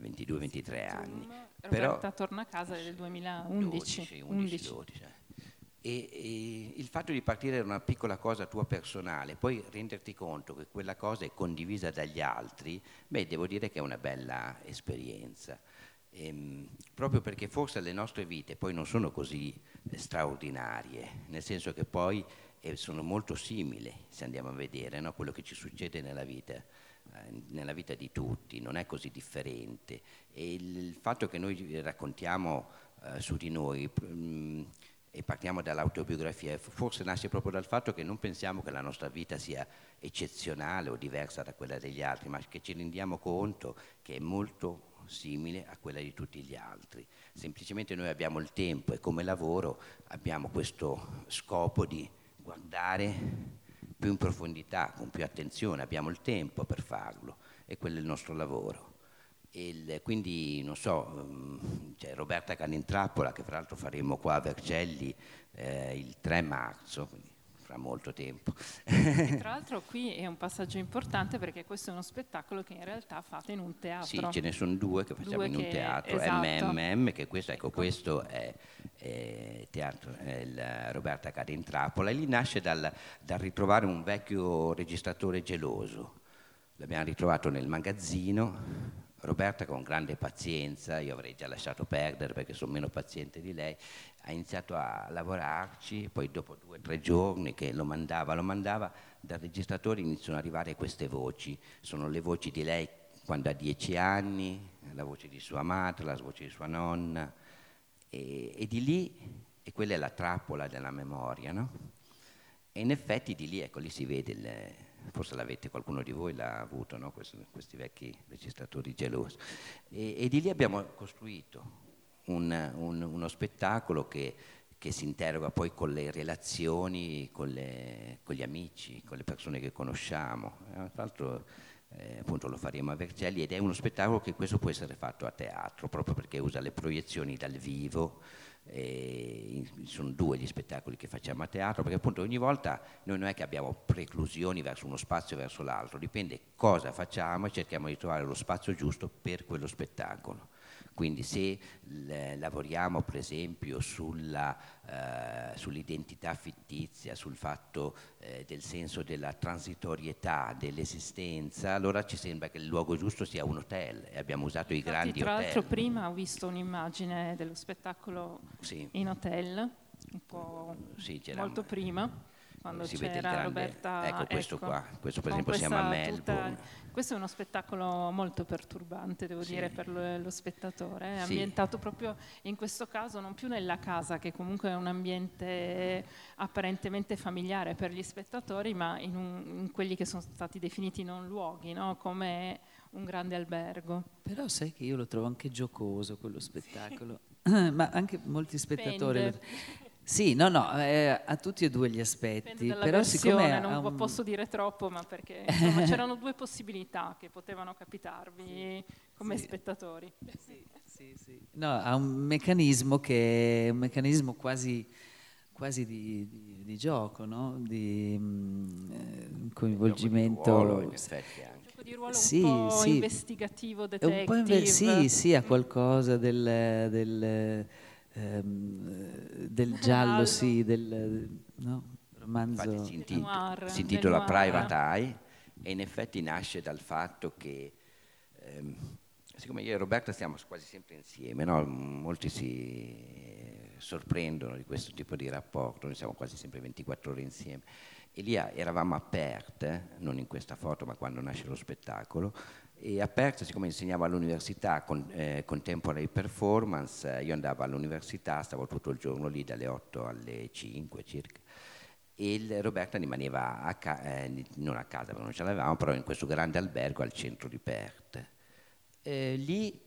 22-23 anni. Roberta Però, torna a casa del 2011. 12, 11, 12. E, e, il fatto di partire da una piccola cosa tua personale, poi renderti conto che quella cosa è condivisa dagli altri, beh, devo dire che è una bella esperienza. Ehm, proprio perché forse le nostre vite poi non sono così straordinarie, nel senso che poi e sono molto simili, se andiamo a vedere, no? quello che ci succede nella vita, eh, nella vita di tutti, non è così differente. E il, il fatto che noi raccontiamo eh, su di noi mh, mm, e partiamo dall'autobiografia, forse nasce proprio dal fatto che non pensiamo che la nostra vita sia eccezionale o diversa da quella degli altri, ma che ci rendiamo conto che è molto simile a quella di tutti gli altri. Semplicemente noi abbiamo il tempo e come lavoro abbiamo questo scopo di guardare più in profondità, con più attenzione, abbiamo il tempo per farlo e quello è il nostro lavoro. Il, quindi, non so, um, c'è Roberta Canintrappola che fra l'altro faremo qua a Vercelli eh, il 3 marzo, fra molto tempo. E tra l'altro qui è un passaggio importante perché questo è uno spettacolo che in realtà fate in un teatro. Sì, ce ne sono due che facciamo due in un teatro, esatto. MMM, che questo, ecco, questo è, è teatro, è Roberta Cade in Trappola e lì nasce dal, dal ritrovare un vecchio registratore geloso. L'abbiamo ritrovato nel magazzino, Roberta con grande pazienza, io avrei già lasciato perdere perché sono meno paziente di lei, ha iniziato a lavorarci, poi dopo due o tre giorni che lo mandava, lo mandava, dal registratore iniziano ad arrivare queste voci, sono le voci di lei quando ha dieci anni, la voce di sua madre, la voce di sua nonna, e, e di lì, e quella è la trappola della memoria, no? E in effetti di lì, ecco, lì si vede il forse l'avete, qualcuno di voi l'ha avuto, no? questi, questi, vecchi registratori gelosi. E, e, di lì abbiamo costruito un, un, uno spettacolo che, che, si interroga poi con le relazioni, con, le, con, gli amici, con le persone che conosciamo. Eh, tra l'altro eh, appunto lo faremo a Vercelli ed è uno spettacolo che questo può essere fatto a teatro, proprio perché usa le proiezioni dal vivo e sono due gli spettacoli che facciamo a teatro, perché appunto ogni volta noi non è che abbiamo preclusioni verso uno spazio o verso l'altro, dipende cosa facciamo e cerchiamo di trovare lo spazio giusto per quello spettacolo. Quindi se l- lavoriamo per esempio sulla, eh, sull'identità fittizia, sul fatto eh, del senso della transitorietà dell'esistenza, allora ci sembra che il luogo giusto sia un hotel e abbiamo usato Infatti, i grandi tra hotel. Tra l'altro prima ho visto un'immagine dello spettacolo sì. in hotel, un po' sì, molto prima quando si c'era vede il grande, Roberta ecco questo ecco, qua questo per esempio siamo a Melbourne questo è uno spettacolo molto perturbante devo sì. dire per lo, lo spettatore è sì. ambientato proprio in questo caso non più nella casa che comunque è un ambiente apparentemente familiare per gli spettatori ma in, un, in quelli che sono stati definiti non luoghi no? come un grande albergo però sai che io lo trovo anche giocoso quello spettacolo ma anche molti spettatori Pende. Sì, no, no, eh, a tutti e due gli aspetti. Però versione, siccome non un... posso dire troppo, ma perché insomma, c'erano due possibilità che potevano capitarvi come sì. spettatori. Sì, sì, sì. No, ha un meccanismo che è un meccanismo quasi, quasi di, di, di, gioco, no? di mh, mm, eh, coinvolgimento. Di ruolo, in effetti anche di ruolo sì, un po' sì. investigativo, detective. Un po inve- sì, sì, ha qualcosa del, del ehm, del giallo, sì, del no? romanzo. Infatti si, intitola, si intitola Private Eye e in effetti nasce dal fatto che, ehm, siccome io e Roberta stiamo quasi sempre insieme, no? molti si sorprendono di questo tipo di rapporto, noi siamo quasi sempre 24 ore insieme. E lì eravamo aperte, non in questa foto ma quando nasce lo spettacolo, e aperto, siccome insegnavo all'università con, eh, Contemporary Performance, eh, io andavo all'università, stavo tutto il giorno lì dalle 8 alle 5 circa, e Roberta rimaneva a ca- eh, non a casa, non ce l'avevamo, però in questo grande albergo al centro di Perth. Eh, lì,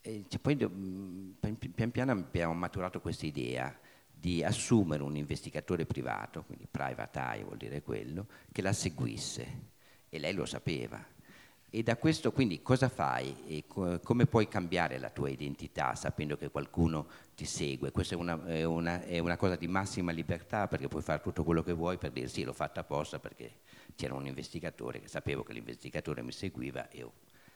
eh, cioè, poi mm, pian piano abbiamo maturato questa idea di assumere un investigatore privato, quindi private eye vuol dire quello, che la seguisse, e lei lo sapeva e da questo quindi cosa fai e co- come puoi cambiare la tua identità sapendo che qualcuno ti segue? Questa è una, è, una, è una, cosa di massima libertà perché puoi fare tutto quello che vuoi per dire sì, l'ho fatta apposta perché c'era un investigatore che sapevo che l'investigatore mi seguiva e ho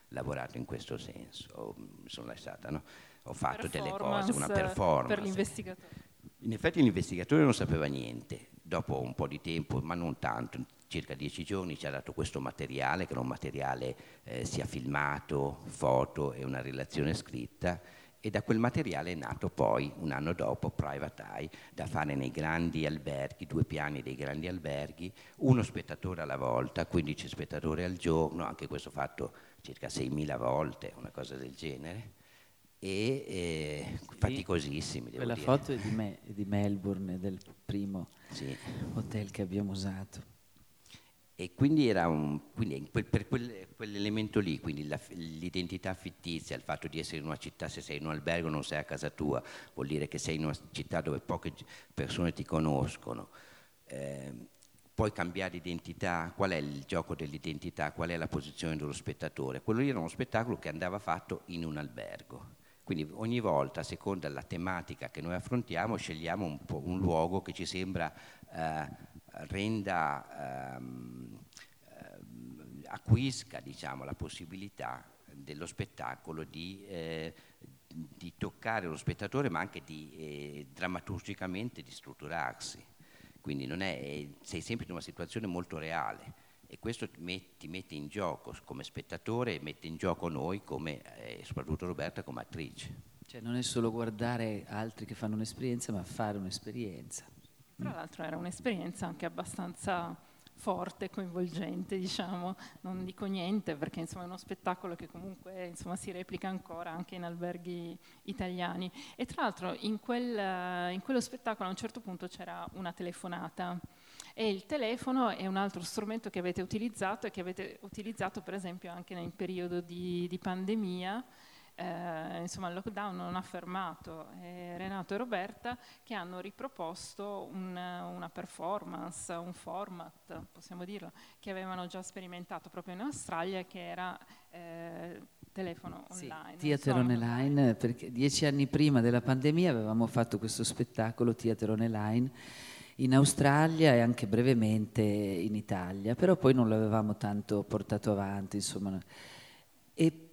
lavorato in questo senso, ho, mi sono lasciata, no? ho fatto delle cose, una performance. Per l'investigatore. In effetti l'investigatore non sapeva niente, dopo un po' di tempo, ma non tanto, circa dieci giorni ci ha dato questo materiale, che era un materiale eh, sia filmato, foto e una relazione scritta, e da quel materiale è nato poi, un anno dopo, Private Eye, da fare nei grandi alberghi, due piani dei grandi alberghi, uno spettatore alla volta, 15 spettatori al giorno, anche questo fatto circa 6.000 volte, una cosa del genere, e eh, faticosissimi. Quella dire. foto è di, me, è di Melbourne, del primo sì. hotel che abbiamo usato. E quindi era un, quindi quel, per quel, quell'elemento lì, quindi la, l'identità fittizia, il fatto di essere in una città, se sei in un albergo non sei a casa tua, vuol dire che sei in una città dove poche persone ti conoscono. Eh, puoi cambiare identità, qual è il gioco dell'identità, qual è la posizione dello spettatore. Quello lì era uno spettacolo che andava fatto in un albergo. Quindi ogni volta, a seconda della tematica che noi affrontiamo, scegliamo un, un luogo che ci sembra eh, renda, ehm, ehm, acquisca diciamo, la possibilità dello spettacolo di, eh, di, toccare lo spettatore ma anche di eh, drammaturgicamente di strutturarsi. Quindi è, sei sempre in una situazione molto reale e questo ti mette in gioco come spettatore e mette in gioco noi come, eh, soprattutto Roberta come attrice. Cioè non è solo guardare altri che fanno un'esperienza ma fare un'esperienza. Tra l'altro era un'esperienza anche abbastanza forte, coinvolgente, diciamo, non dico niente perché insomma, è uno spettacolo che comunque insomma, si replica ancora anche in alberghi italiani. E tra l'altro in, quel, in quello spettacolo a un certo punto c'era una telefonata. E il telefono è un altro strumento che avete utilizzato e che avete utilizzato per esempio anche nel periodo di, di pandemia eh, insomma il lockdown non ha fermato eh, Renato e Roberta che hanno riproposto un, una performance, un format, possiamo dirlo, che avevano già sperimentato proprio in Australia che era eh, telefono online. Sì, Theater on Line, perché dieci anni prima della pandemia avevamo fatto questo spettacolo Theater on Line in Australia e anche brevemente in Italia, però poi non l'avevamo tanto portato avanti, insomma.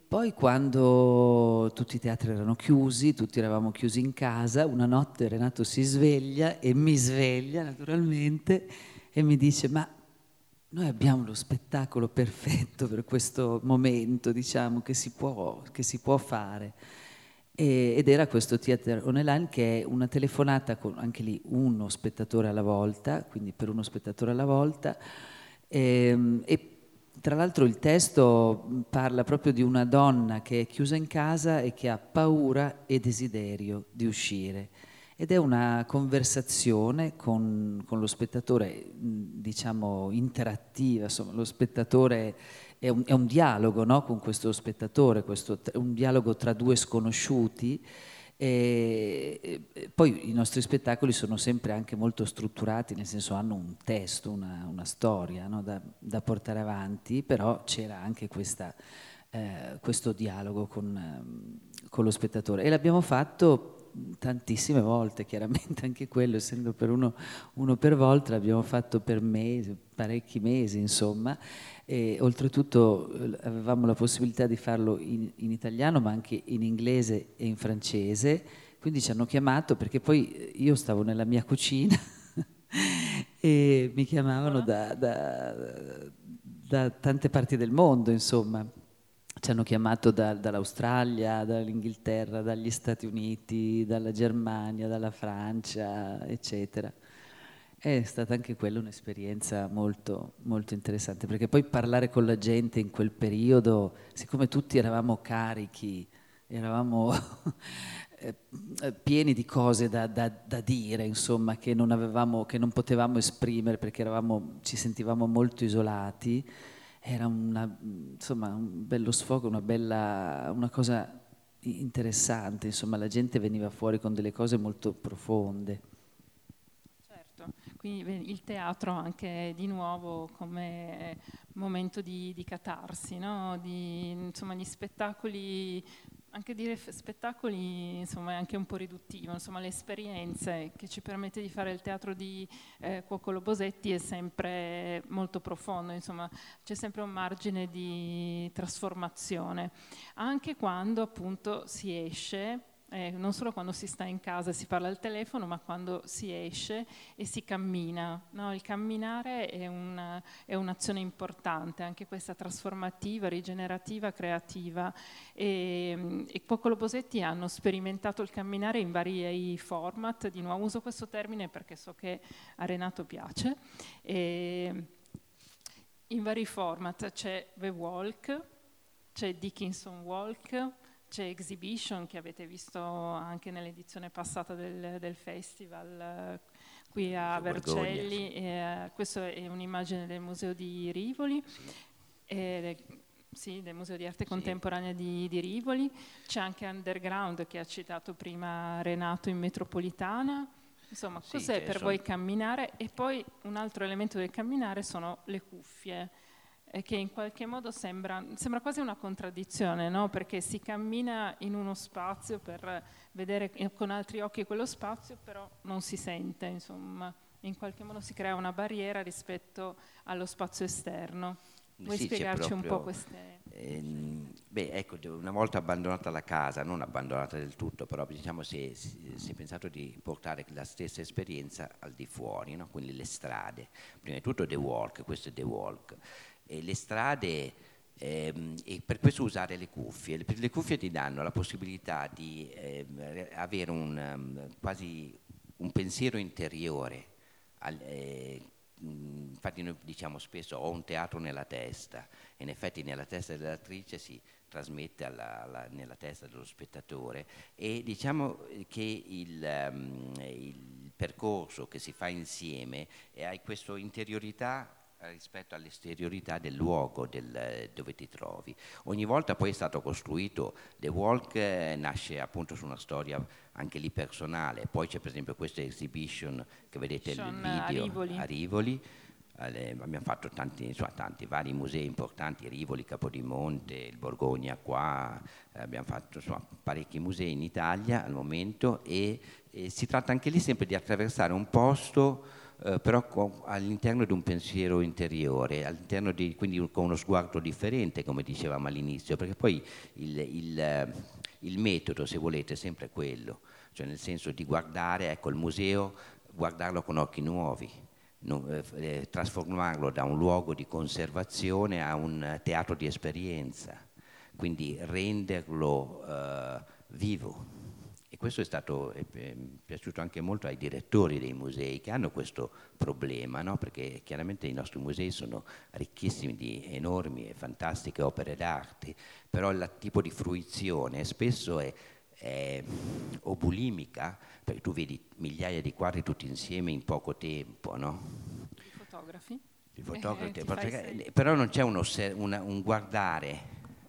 E poi quando tutti i teatri erano chiusi, tutti eravamo chiusi in casa, una notte Renato si sveglia e mi sveglia naturalmente e mi dice ma noi abbiamo lo spettacolo perfetto per questo momento, diciamo, che si può, che si può fare. E, ed era questo Theater Online che è una telefonata con anche lì uno spettatore alla volta, quindi per uno spettatore alla volta, e, ehm, e tra l'altro il testo parla proprio di una donna che è chiusa in casa e che ha paura e desiderio di uscire. Ed è una conversazione con, con lo spettatore, diciamo, interattiva, insomma, lo spettatore è un, è un dialogo no? con questo spettatore, questo, un dialogo tra due sconosciuti e, poi i nostri spettacoli sono sempre anche molto strutturati, nel senso hanno un testo, una, una storia no? da, da, portare avanti, però c'era anche questa, eh, questo dialogo con, con lo spettatore e l'abbiamo fatto tantissime volte, chiaramente anche quello, essendo per uno, uno per volta, l'abbiamo fatto per mesi, parecchi mesi, insomma, e oltretutto eh, avevamo la possibilità di farlo in, in, italiano ma anche in inglese e in francese, quindi ci hanno chiamato perché poi eh, io stavo nella mia cucina e mi chiamavano da, da, da, tante parti del mondo, insomma. Ci hanno chiamato da, dall'Australia, dall'Inghilterra, dagli Stati Uniti, dalla Germania, dalla Francia, eccetera. È stata anche quella un'esperienza molto, molto interessante, perché poi parlare con la gente in quel periodo, siccome tutti eravamo carichi, eravamo eh, pieni di cose da, da, da dire, insomma, che non, avevamo, che non potevamo esprimere perché eravamo, ci sentivamo molto isolati, era una, insomma, un bello sfogo, una, bella, una cosa interessante, insomma, la gente veniva fuori con delle cose molto profonde. Quindi il teatro anche di nuovo come momento di, di catarsi, no? di, insomma, gli spettacoli, anche dire spettacoli insomma, è anche un po' riduttivo, insomma, le esperienze che ci permette di fare il teatro di eh, Cuoco Bosetti è sempre molto profondo, insomma, c'è sempre un margine di trasformazione, anche quando appunto si esce eh, non solo quando si sta in casa e si parla al telefono, ma quando si esce e si cammina. No, il camminare è, una, è, un'azione importante, anche questa trasformativa, rigenerativa, creativa. E, e Coccolo Bosetti hanno sperimentato il camminare in vari format, di nuovo uso questo termine perché so che a Renato piace. E, in vari format c'è The Walk, c'è Dickinson Walk, c'è Exhibition che avete visto anche nell'edizione passata del, del festival eh, qui a Vercelli. E, uh, questa è un'immagine del Museo di Rivoli. Sì. E, sì, del Museo di Arte sì. Contemporanea di, di, Rivoli, c'è anche Underground che ha citato prima Renato in metropolitana. Insomma, sì, cos'è per sono... voi camminare? E poi un altro elemento del camminare sono le cuffie che in qualche modo sembra, sembra quasi una contraddizione, no? perché si cammina in uno spazio per vedere con altri occhi quello spazio, però non si sente, insomma, in qualche modo si crea una barriera rispetto allo spazio esterno. Vuoi sì, spiegarci proprio, un po' queste... Ehm, beh, ecco, una volta abbandonata la casa, non abbandonata del tutto, però diciamo si, è pensato di portare la stessa esperienza al di fuori, no? quindi le strade. Prima di tutto The Walk, questo è The Walk eh, le strade ehm, e per questo usare le cuffie. Le, le, cuffie ti danno la possibilità di eh, avere un, um, quasi un pensiero interiore. Al, eh, infatti noi diciamo spesso ho un teatro nella testa in effetti nella testa dell'attrice si trasmette alla, alla, nella testa dello spettatore e diciamo che il, um, il percorso che si fa insieme e hai questa interiorità rispetto all'esteriorità del luogo del, dove ti trovi. Ogni volta poi è stato costruito, The Walk eh, nasce appunto su una storia anche lì personale, poi c'è per esempio questa exhibition che vedete nel video a Rivoli. A Rivoli. Eh, abbiamo fatto tanti, insomma, tanti, vari musei importanti, Rivoli, Capodimonte, il Borgogna qua, eh, abbiamo fatto insomma, parecchi musei in Italia al momento e, e si tratta anche lì sempre di attraversare un posto eh, però con, all'interno di un pensiero interiore, di, quindi con uno sguardo differente, come dicevamo all'inizio, perché poi il, il, eh, il, metodo, se volete, è sempre quello, cioè nel senso di guardare, ecco, il museo, guardarlo con occhi nuovi, non, eh, eh trasformarlo da un luogo di conservazione a un teatro di esperienza, quindi renderlo eh, vivo. E questo è stato è piaciuto anche molto ai direttori dei musei che hanno questo problema, no? perché chiaramente i nostri musei sono ricchissimi di enormi e fantastiche opere d'arte, però il tipo di fruizione spesso è, è obulimica, perché tu vedi migliaia di quadri tutti insieme in poco tempo. No? I fotografi? I fotografi, eh, perché, però non c'è un, una, un guardare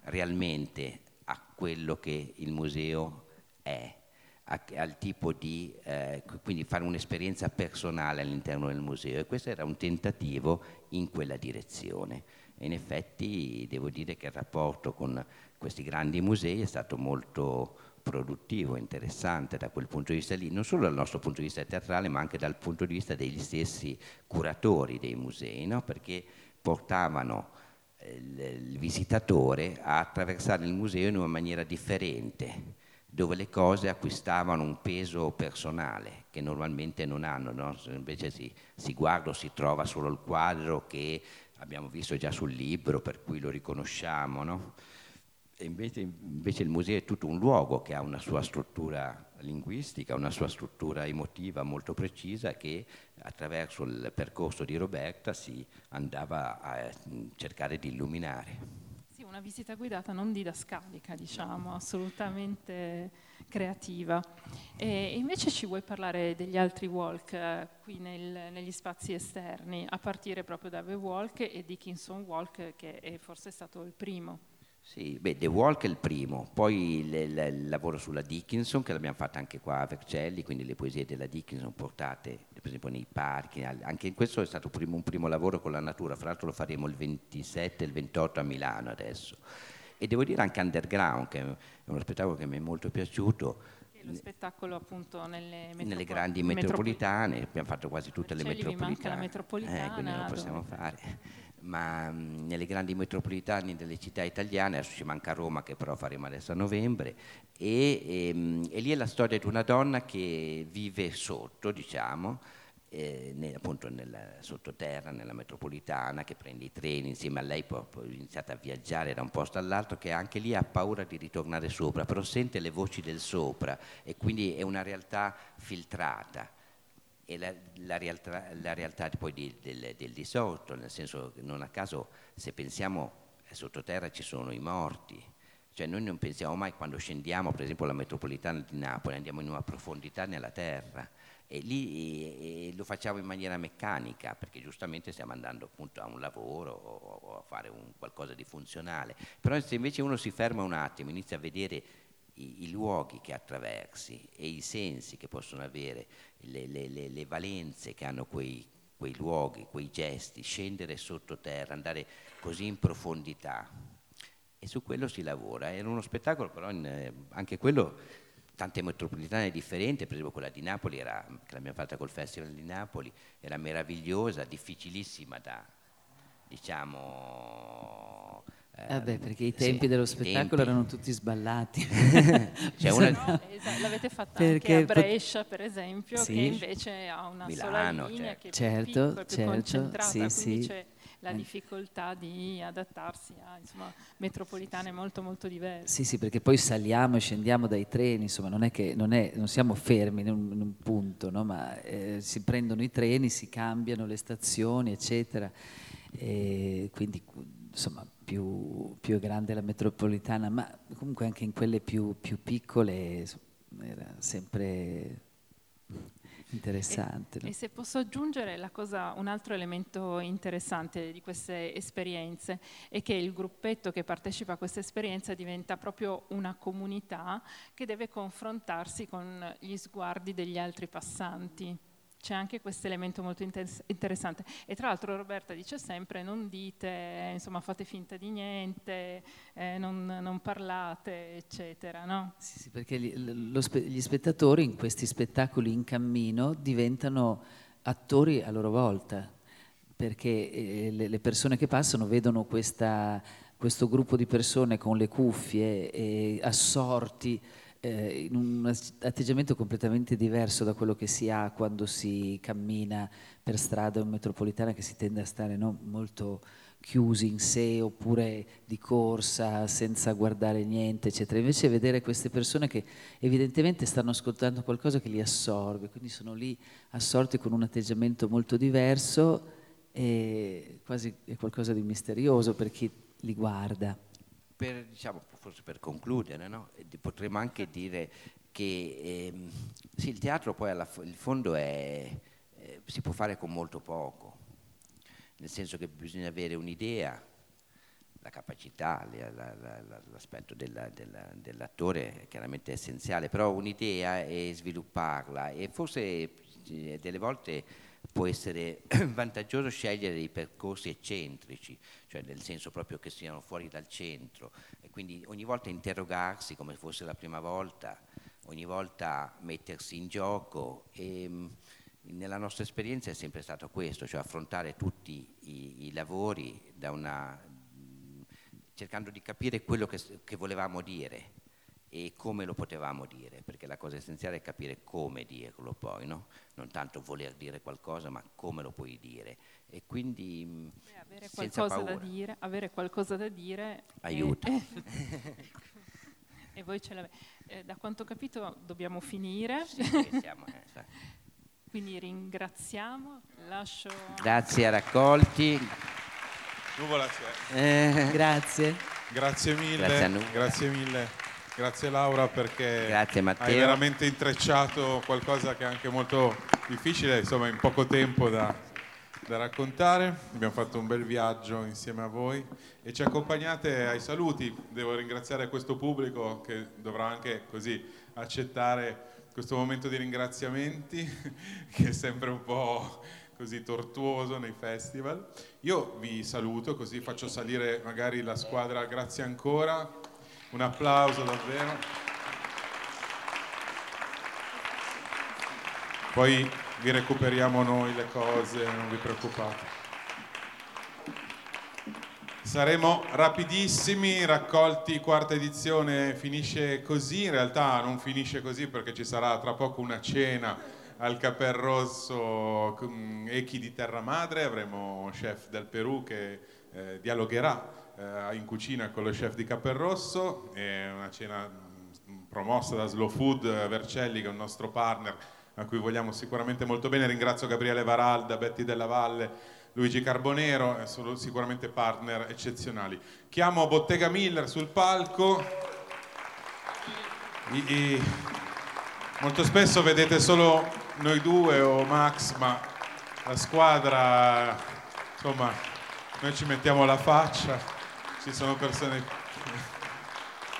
realmente a quello che il museo è al tipo di, eh, quindi fare un'esperienza personale all'interno del museo e questo era un tentativo in quella direzione. E in effetti devo dire che il rapporto con questi grandi musei è stato molto produttivo, interessante da quel punto di vista lì, non solo dal nostro punto di vista teatrale, ma anche dal punto di vista degli stessi curatori dei musei, no? perché portavano eh, il, il visitatore a attraversare il museo in una maniera differente dove le cose acquistavano un peso personale che normalmente non hanno, no? invece si, si guarda o si trova solo il quadro che abbiamo visto già sul libro, per cui lo riconosciamo. No? Invece, invece, il museo è tutto un luogo che ha una sua struttura linguistica, una sua struttura emotiva molto precisa che attraverso il percorso di Roberta si andava a cercare di illuminare una visita guidata non didascalica, diciamo, assolutamente creativa. E invece ci vuoi parlare degli altri walk eh, qui nel, negli spazi esterni, a partire proprio da The Walk e Dickinson Walk, che è forse stato il primo. Sì, beh, The Walk è il primo, poi il, il, il, lavoro sulla Dickinson, che l'abbiamo fatta anche qua a Vercelli, quindi le poesie della Dickinson portate per esempio nei parchi, anche questo è stato primo, un primo lavoro con la natura, fra l'altro lo faremo il 27 e il 28 a Milano adesso. E devo dire anche Underground, che è uno spettacolo che mi è molto piaciuto. E lo spettacolo appunto nelle, metropol- nelle grandi metropolitane, abbiamo fatto quasi tutte le metropolitane. manca la metropolitana. Eh, quindi lo possiamo dove? fare ma mh, nelle grandi metropolitane delle città italiane, adesso ci manca Roma che però faremo adesso a novembre, e, e, mh, e lì è la storia di una donna che vive sotto, diciamo, eh, nel, appunto nel sottoterra, nella metropolitana, che prende i treni insieme a lei, poi, poi iniziata a viaggiare da un posto all'altro, che anche lì ha paura di ritornare sopra, però sente le voci del sopra e quindi è una realtà filtrata. E la, la, realtà, la realtà, poi di, del, del di sotto, nel senso che non a caso se pensiamo sottoterra ci sono i morti, cioè noi non pensiamo mai quando scendiamo, per esempio, alla metropolitana di Napoli, andiamo in una profondità nella terra e lì e, lo facciamo in maniera meccanica perché giustamente stiamo andando appunto a un lavoro o, o a fare un, qualcosa di funzionale. Però se invece uno si ferma un attimo, inizia a vedere i, i luoghi che attraversi e i sensi che possono avere, le, le, le, le valenze che hanno quei, quei luoghi, quei gesti, scendere sottoterra, andare così in profondità. E su quello si lavora. Era uno spettacolo, però in, eh, anche quello tante metropolitane differenti, per esempio quella di Napoli, era, che l'abbiamo fatta col Festival di Napoli, era meravigliosa, difficilissima da, diciamo... Eh, Vabbè, perché i tempi sì, dello spettacolo tempi. erano tutti sballati. cioè una... no, esatto, l'avete fatta perché anche a Brescia, per esempio, sì. che invece ha una Milano, sola linea, certo. che è certo, più certo, più concentrata, sì, sì. c'è la difficoltà di adattarsi a insomma, metropolitane molto molto diverse. Sì, sì, perché poi saliamo e scendiamo dai treni, insomma non è che non, è, non siamo fermi in un, in un punto, no? ma eh, si prendono i treni, si cambiano le stazioni, eccetera. E quindi insomma più, più grande la metropolitana, ma comunque anche in quelle più, più piccole era sempre Interessante. E, no? e, se posso aggiungere cosa, un altro elemento interessante di queste esperienze è che il gruppetto che partecipa a questa esperienza diventa proprio una comunità che deve confrontarsi con gli sguardi degli altri passanti c'è anche questo elemento molto inter- interessante. E tra l'altro Roberta dice sempre non dite, insomma fate finta di niente, eh, non, non, parlate, eccetera. No? Sì, sì, perché gli, spe- gli spettatori in questi spettacoli in cammino diventano attori a loro volta, perché eh, le, persone che passano vedono questa, questo gruppo di persone con le cuffie eh, assorti eh, in un atteggiamento completamente diverso da quello che si ha quando si cammina per strada o in metropolitana, che si tende a stare no, molto chiusi in sé oppure di corsa senza guardare niente, eccetera. Invece vedere queste persone che evidentemente stanno ascoltando qualcosa che li assorbe, quindi sono lì assorti con un atteggiamento molto diverso e quasi è qualcosa di misterioso per chi li guarda. Per, diciamo, forse per concludere, no? potremmo anche dire che ehm, sì, il teatro poi alla, il fondo è, eh, si può fare con molto poco, nel senso che bisogna avere un'idea, la capacità, la, la, l'aspetto della, della, dell'attore è chiaramente essenziale, però un'idea e svilupparla e forse eh, delle volte può essere vantaggioso scegliere dei percorsi eccentrici, cioè nel senso proprio che siano fuori dal centro. E quindi ogni volta interrogarsi come fosse la prima volta, ogni volta mettersi in gioco e mm, nella nostra esperienza è sempre stato questo, cioè affrontare tutti i, i lavori una, mm, cercando di capire quello che, che volevamo dire e come lo potevamo dire, perché la cosa essenziale è capire come dirlo poi, no? non tanto voler dire qualcosa, ma come lo puoi dire. E quindi mm, Beh, avere, qualcosa da dire, avere qualcosa da dire aiuta. E, e voi ce l'avete. Eh, da quanto ho capito dobbiamo finire. Sì, siamo, eh, quindi ringraziamo, lascio... Grazie a Raccolti. Nuvola Eh, grazie. Grazie mille. Grazie, grazie mille. Grazie Laura perché Grazie, hai veramente intrecciato qualcosa che è anche molto difficile, insomma in poco tempo da, da, raccontare. Abbiamo fatto un bel viaggio insieme a voi e ci accompagnate ai saluti. Devo ringraziare questo pubblico che dovrà anche così accettare questo momento di ringraziamenti che è sempre un po' così tortuoso nei festival. Io vi saluto così faccio salire magari la squadra, grazie ancora. Un applauso davvero. Poi vi recuperiamo noi le cose, non vi preoccupate. Saremo rapidissimi, raccolti quarta edizione finisce così, in realtà non finisce così perché ci sarà tra poco una cena al Caper Rosso con Echi di Terra Madre, avremo chef del Perù che eh, dialogherà eh, in cucina con lo chef di Caperrosso, è una cena mh, promossa da Slow Food eh, Vercelli che è un nostro partner a cui vogliamo sicuramente molto bene, ringrazio Gabriele Varalda, Betty Della Valle, Luigi Carbonero, eh, sono sicuramente partner eccezionali. Chiamo Bottega Miller sul palco. I- i- molto spesso vedete solo noi due o Max, ma la squadra, insomma, noi ci mettiamo la faccia, ci sono persone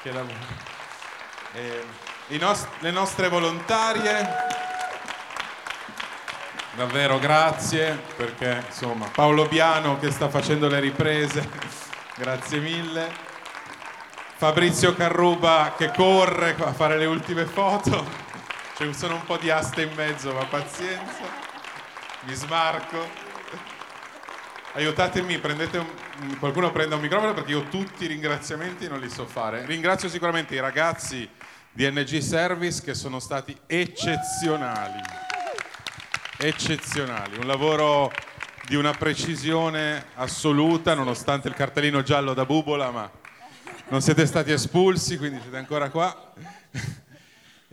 che lavorano. E i nos- le nostre volontarie, davvero grazie perché insomma Paolo Biano che sta facendo le riprese, grazie mille. Fabrizio Carruba che corre a fare le ultime foto, ci sono un po' di aste in mezzo, ma pazienza, mi smarco. Aiutatemi, prendete un- qualcuno prenda un microfono perché io tutti i ringraziamenti non li so fare. Ringrazio sicuramente i ragazzi di NG Service che sono stati eccezionali eccezionali, un lavoro di una precisione assoluta nonostante il cartellino giallo da bubola, ma non siete stati espulsi, quindi siete ancora qua.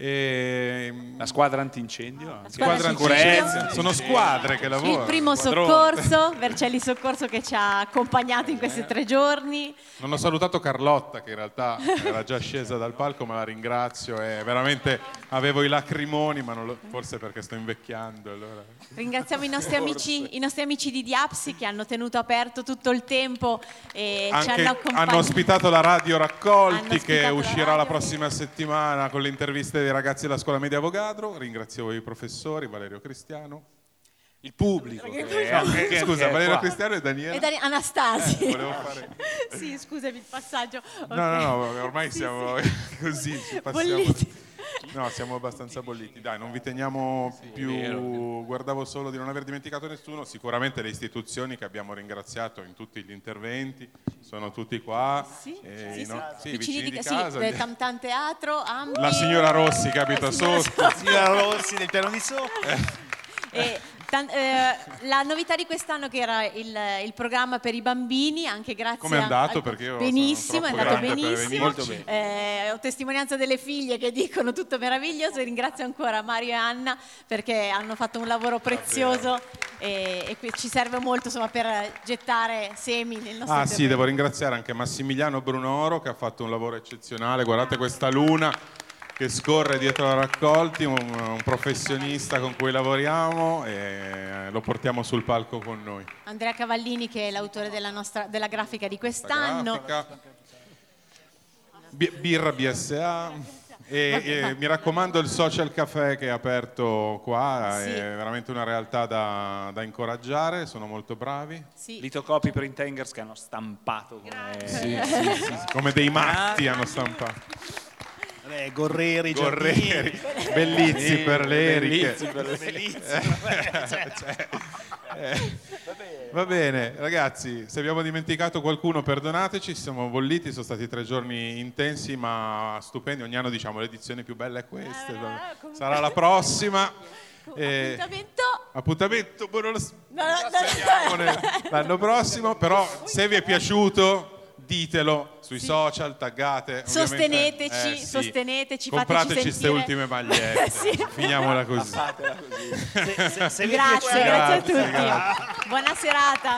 E... La squadra antincendio, anche. Squadra antincendio. Sono squadre che lavorano. Il primo Squadrone. soccorso, Vercelli Soccorso che ci ha accompagnato in questi tre giorni. Non ho salutato Carlotta che in realtà era già scesa dal palco, ma la ringrazio e veramente avevo i lacrimoni, ma non lo- forse perché sto invecchiando. Allora. Ringraziamo i nostri, amici, i nostri amici di Diapsi che hanno tenuto aperto tutto il tempo e ci Anche hanno accompagnato. hanno ospitato la radio Raccolti che ospitato la uscirà la prossima settimana con le interviste dei ragazzi della scuola media Avogadro. Ringrazio i professori, Valerio Cristiano. Il pubblico. che che No, scusa, Valerio. Cristiano e Daniele. E Dani- Anastasi. Eh, volevo fare- sì, scusami il passaggio. No, no, no, ormai Sì, siamo sì. così, ci passiamo. Bolliti. No, siamo abbastanza bolliti. Dai, non vi teniamo più. Guardavo solo di non aver dimenticato nessuno. Sicuramente le istituzioni che abbiamo ringraziato in tutti gli interventi sono tutti qua. Sì, E sì, sì. no- sì, Vicini vicini di, sì, casa. del Tam Tam Teatro, Ampi. La signora Rossi che abita La signora sotto. Rossi. Signora Rossi del piano di sopra. E tan- eh, la novità di quest'anno che era il, il programma per i bambini, anche grazie Com'è a- andato? a- Perché io benissimo, è andato troppo grande per benissimo. venirci. Molto Eh, ho testimonianza delle figlie che dicono tutto meraviglioso e ringrazio ancora Mario e Anna perché hanno fatto un lavoro prezioso e, e qui ci serve molto insomma, per gettare semi nel nostro Ah sì, devo ringraziare anche Massimiliano Brunoro che ha fatto un lavoro eccezionale. Guardate questa luna che scorre dietro la raccolti, un, un professionista con cui lavoriamo e lo portiamo sul palco con noi. Andrea Cavallini che è l'autore della, nostra, della grafica di quest'anno. Grafica. Bi- birra BSA. E, e mi raccomando il social caffè che è aperto qua, Sì. è veramente una realtà da, da incoraggiare, sono molto bravi. Sì. Litocopi Printengers che hanno stampato come, Sì, sì, sì, come dei matti hanno stampato. Eh, Gorreri, Gorreri. Bellizzi per le Erike. Bellizzi per le Bellizzi. Cioè, eh, Va bene, ragazzi, se abbiamo dimenticato qualcuno perdonateci, siamo bolliti, sono stati tre giorni intensi ma stupendi, ogni anno diciamo l'edizione più bella è questa, sarà la prossima. Eh, Appuntamento. appuntamento, No, no, no, l'anno prossimo, però se vi è piaciuto ditelo sui social, taggate. Sosteneteci, Eh, sì. sosteneteci, Comprateci fateci queste ultime magliette. Sì. Finiamola così. Così. Se- se- se Grazie, piaciuto- grazie a Grazie, tutti. grazie. Buona serata.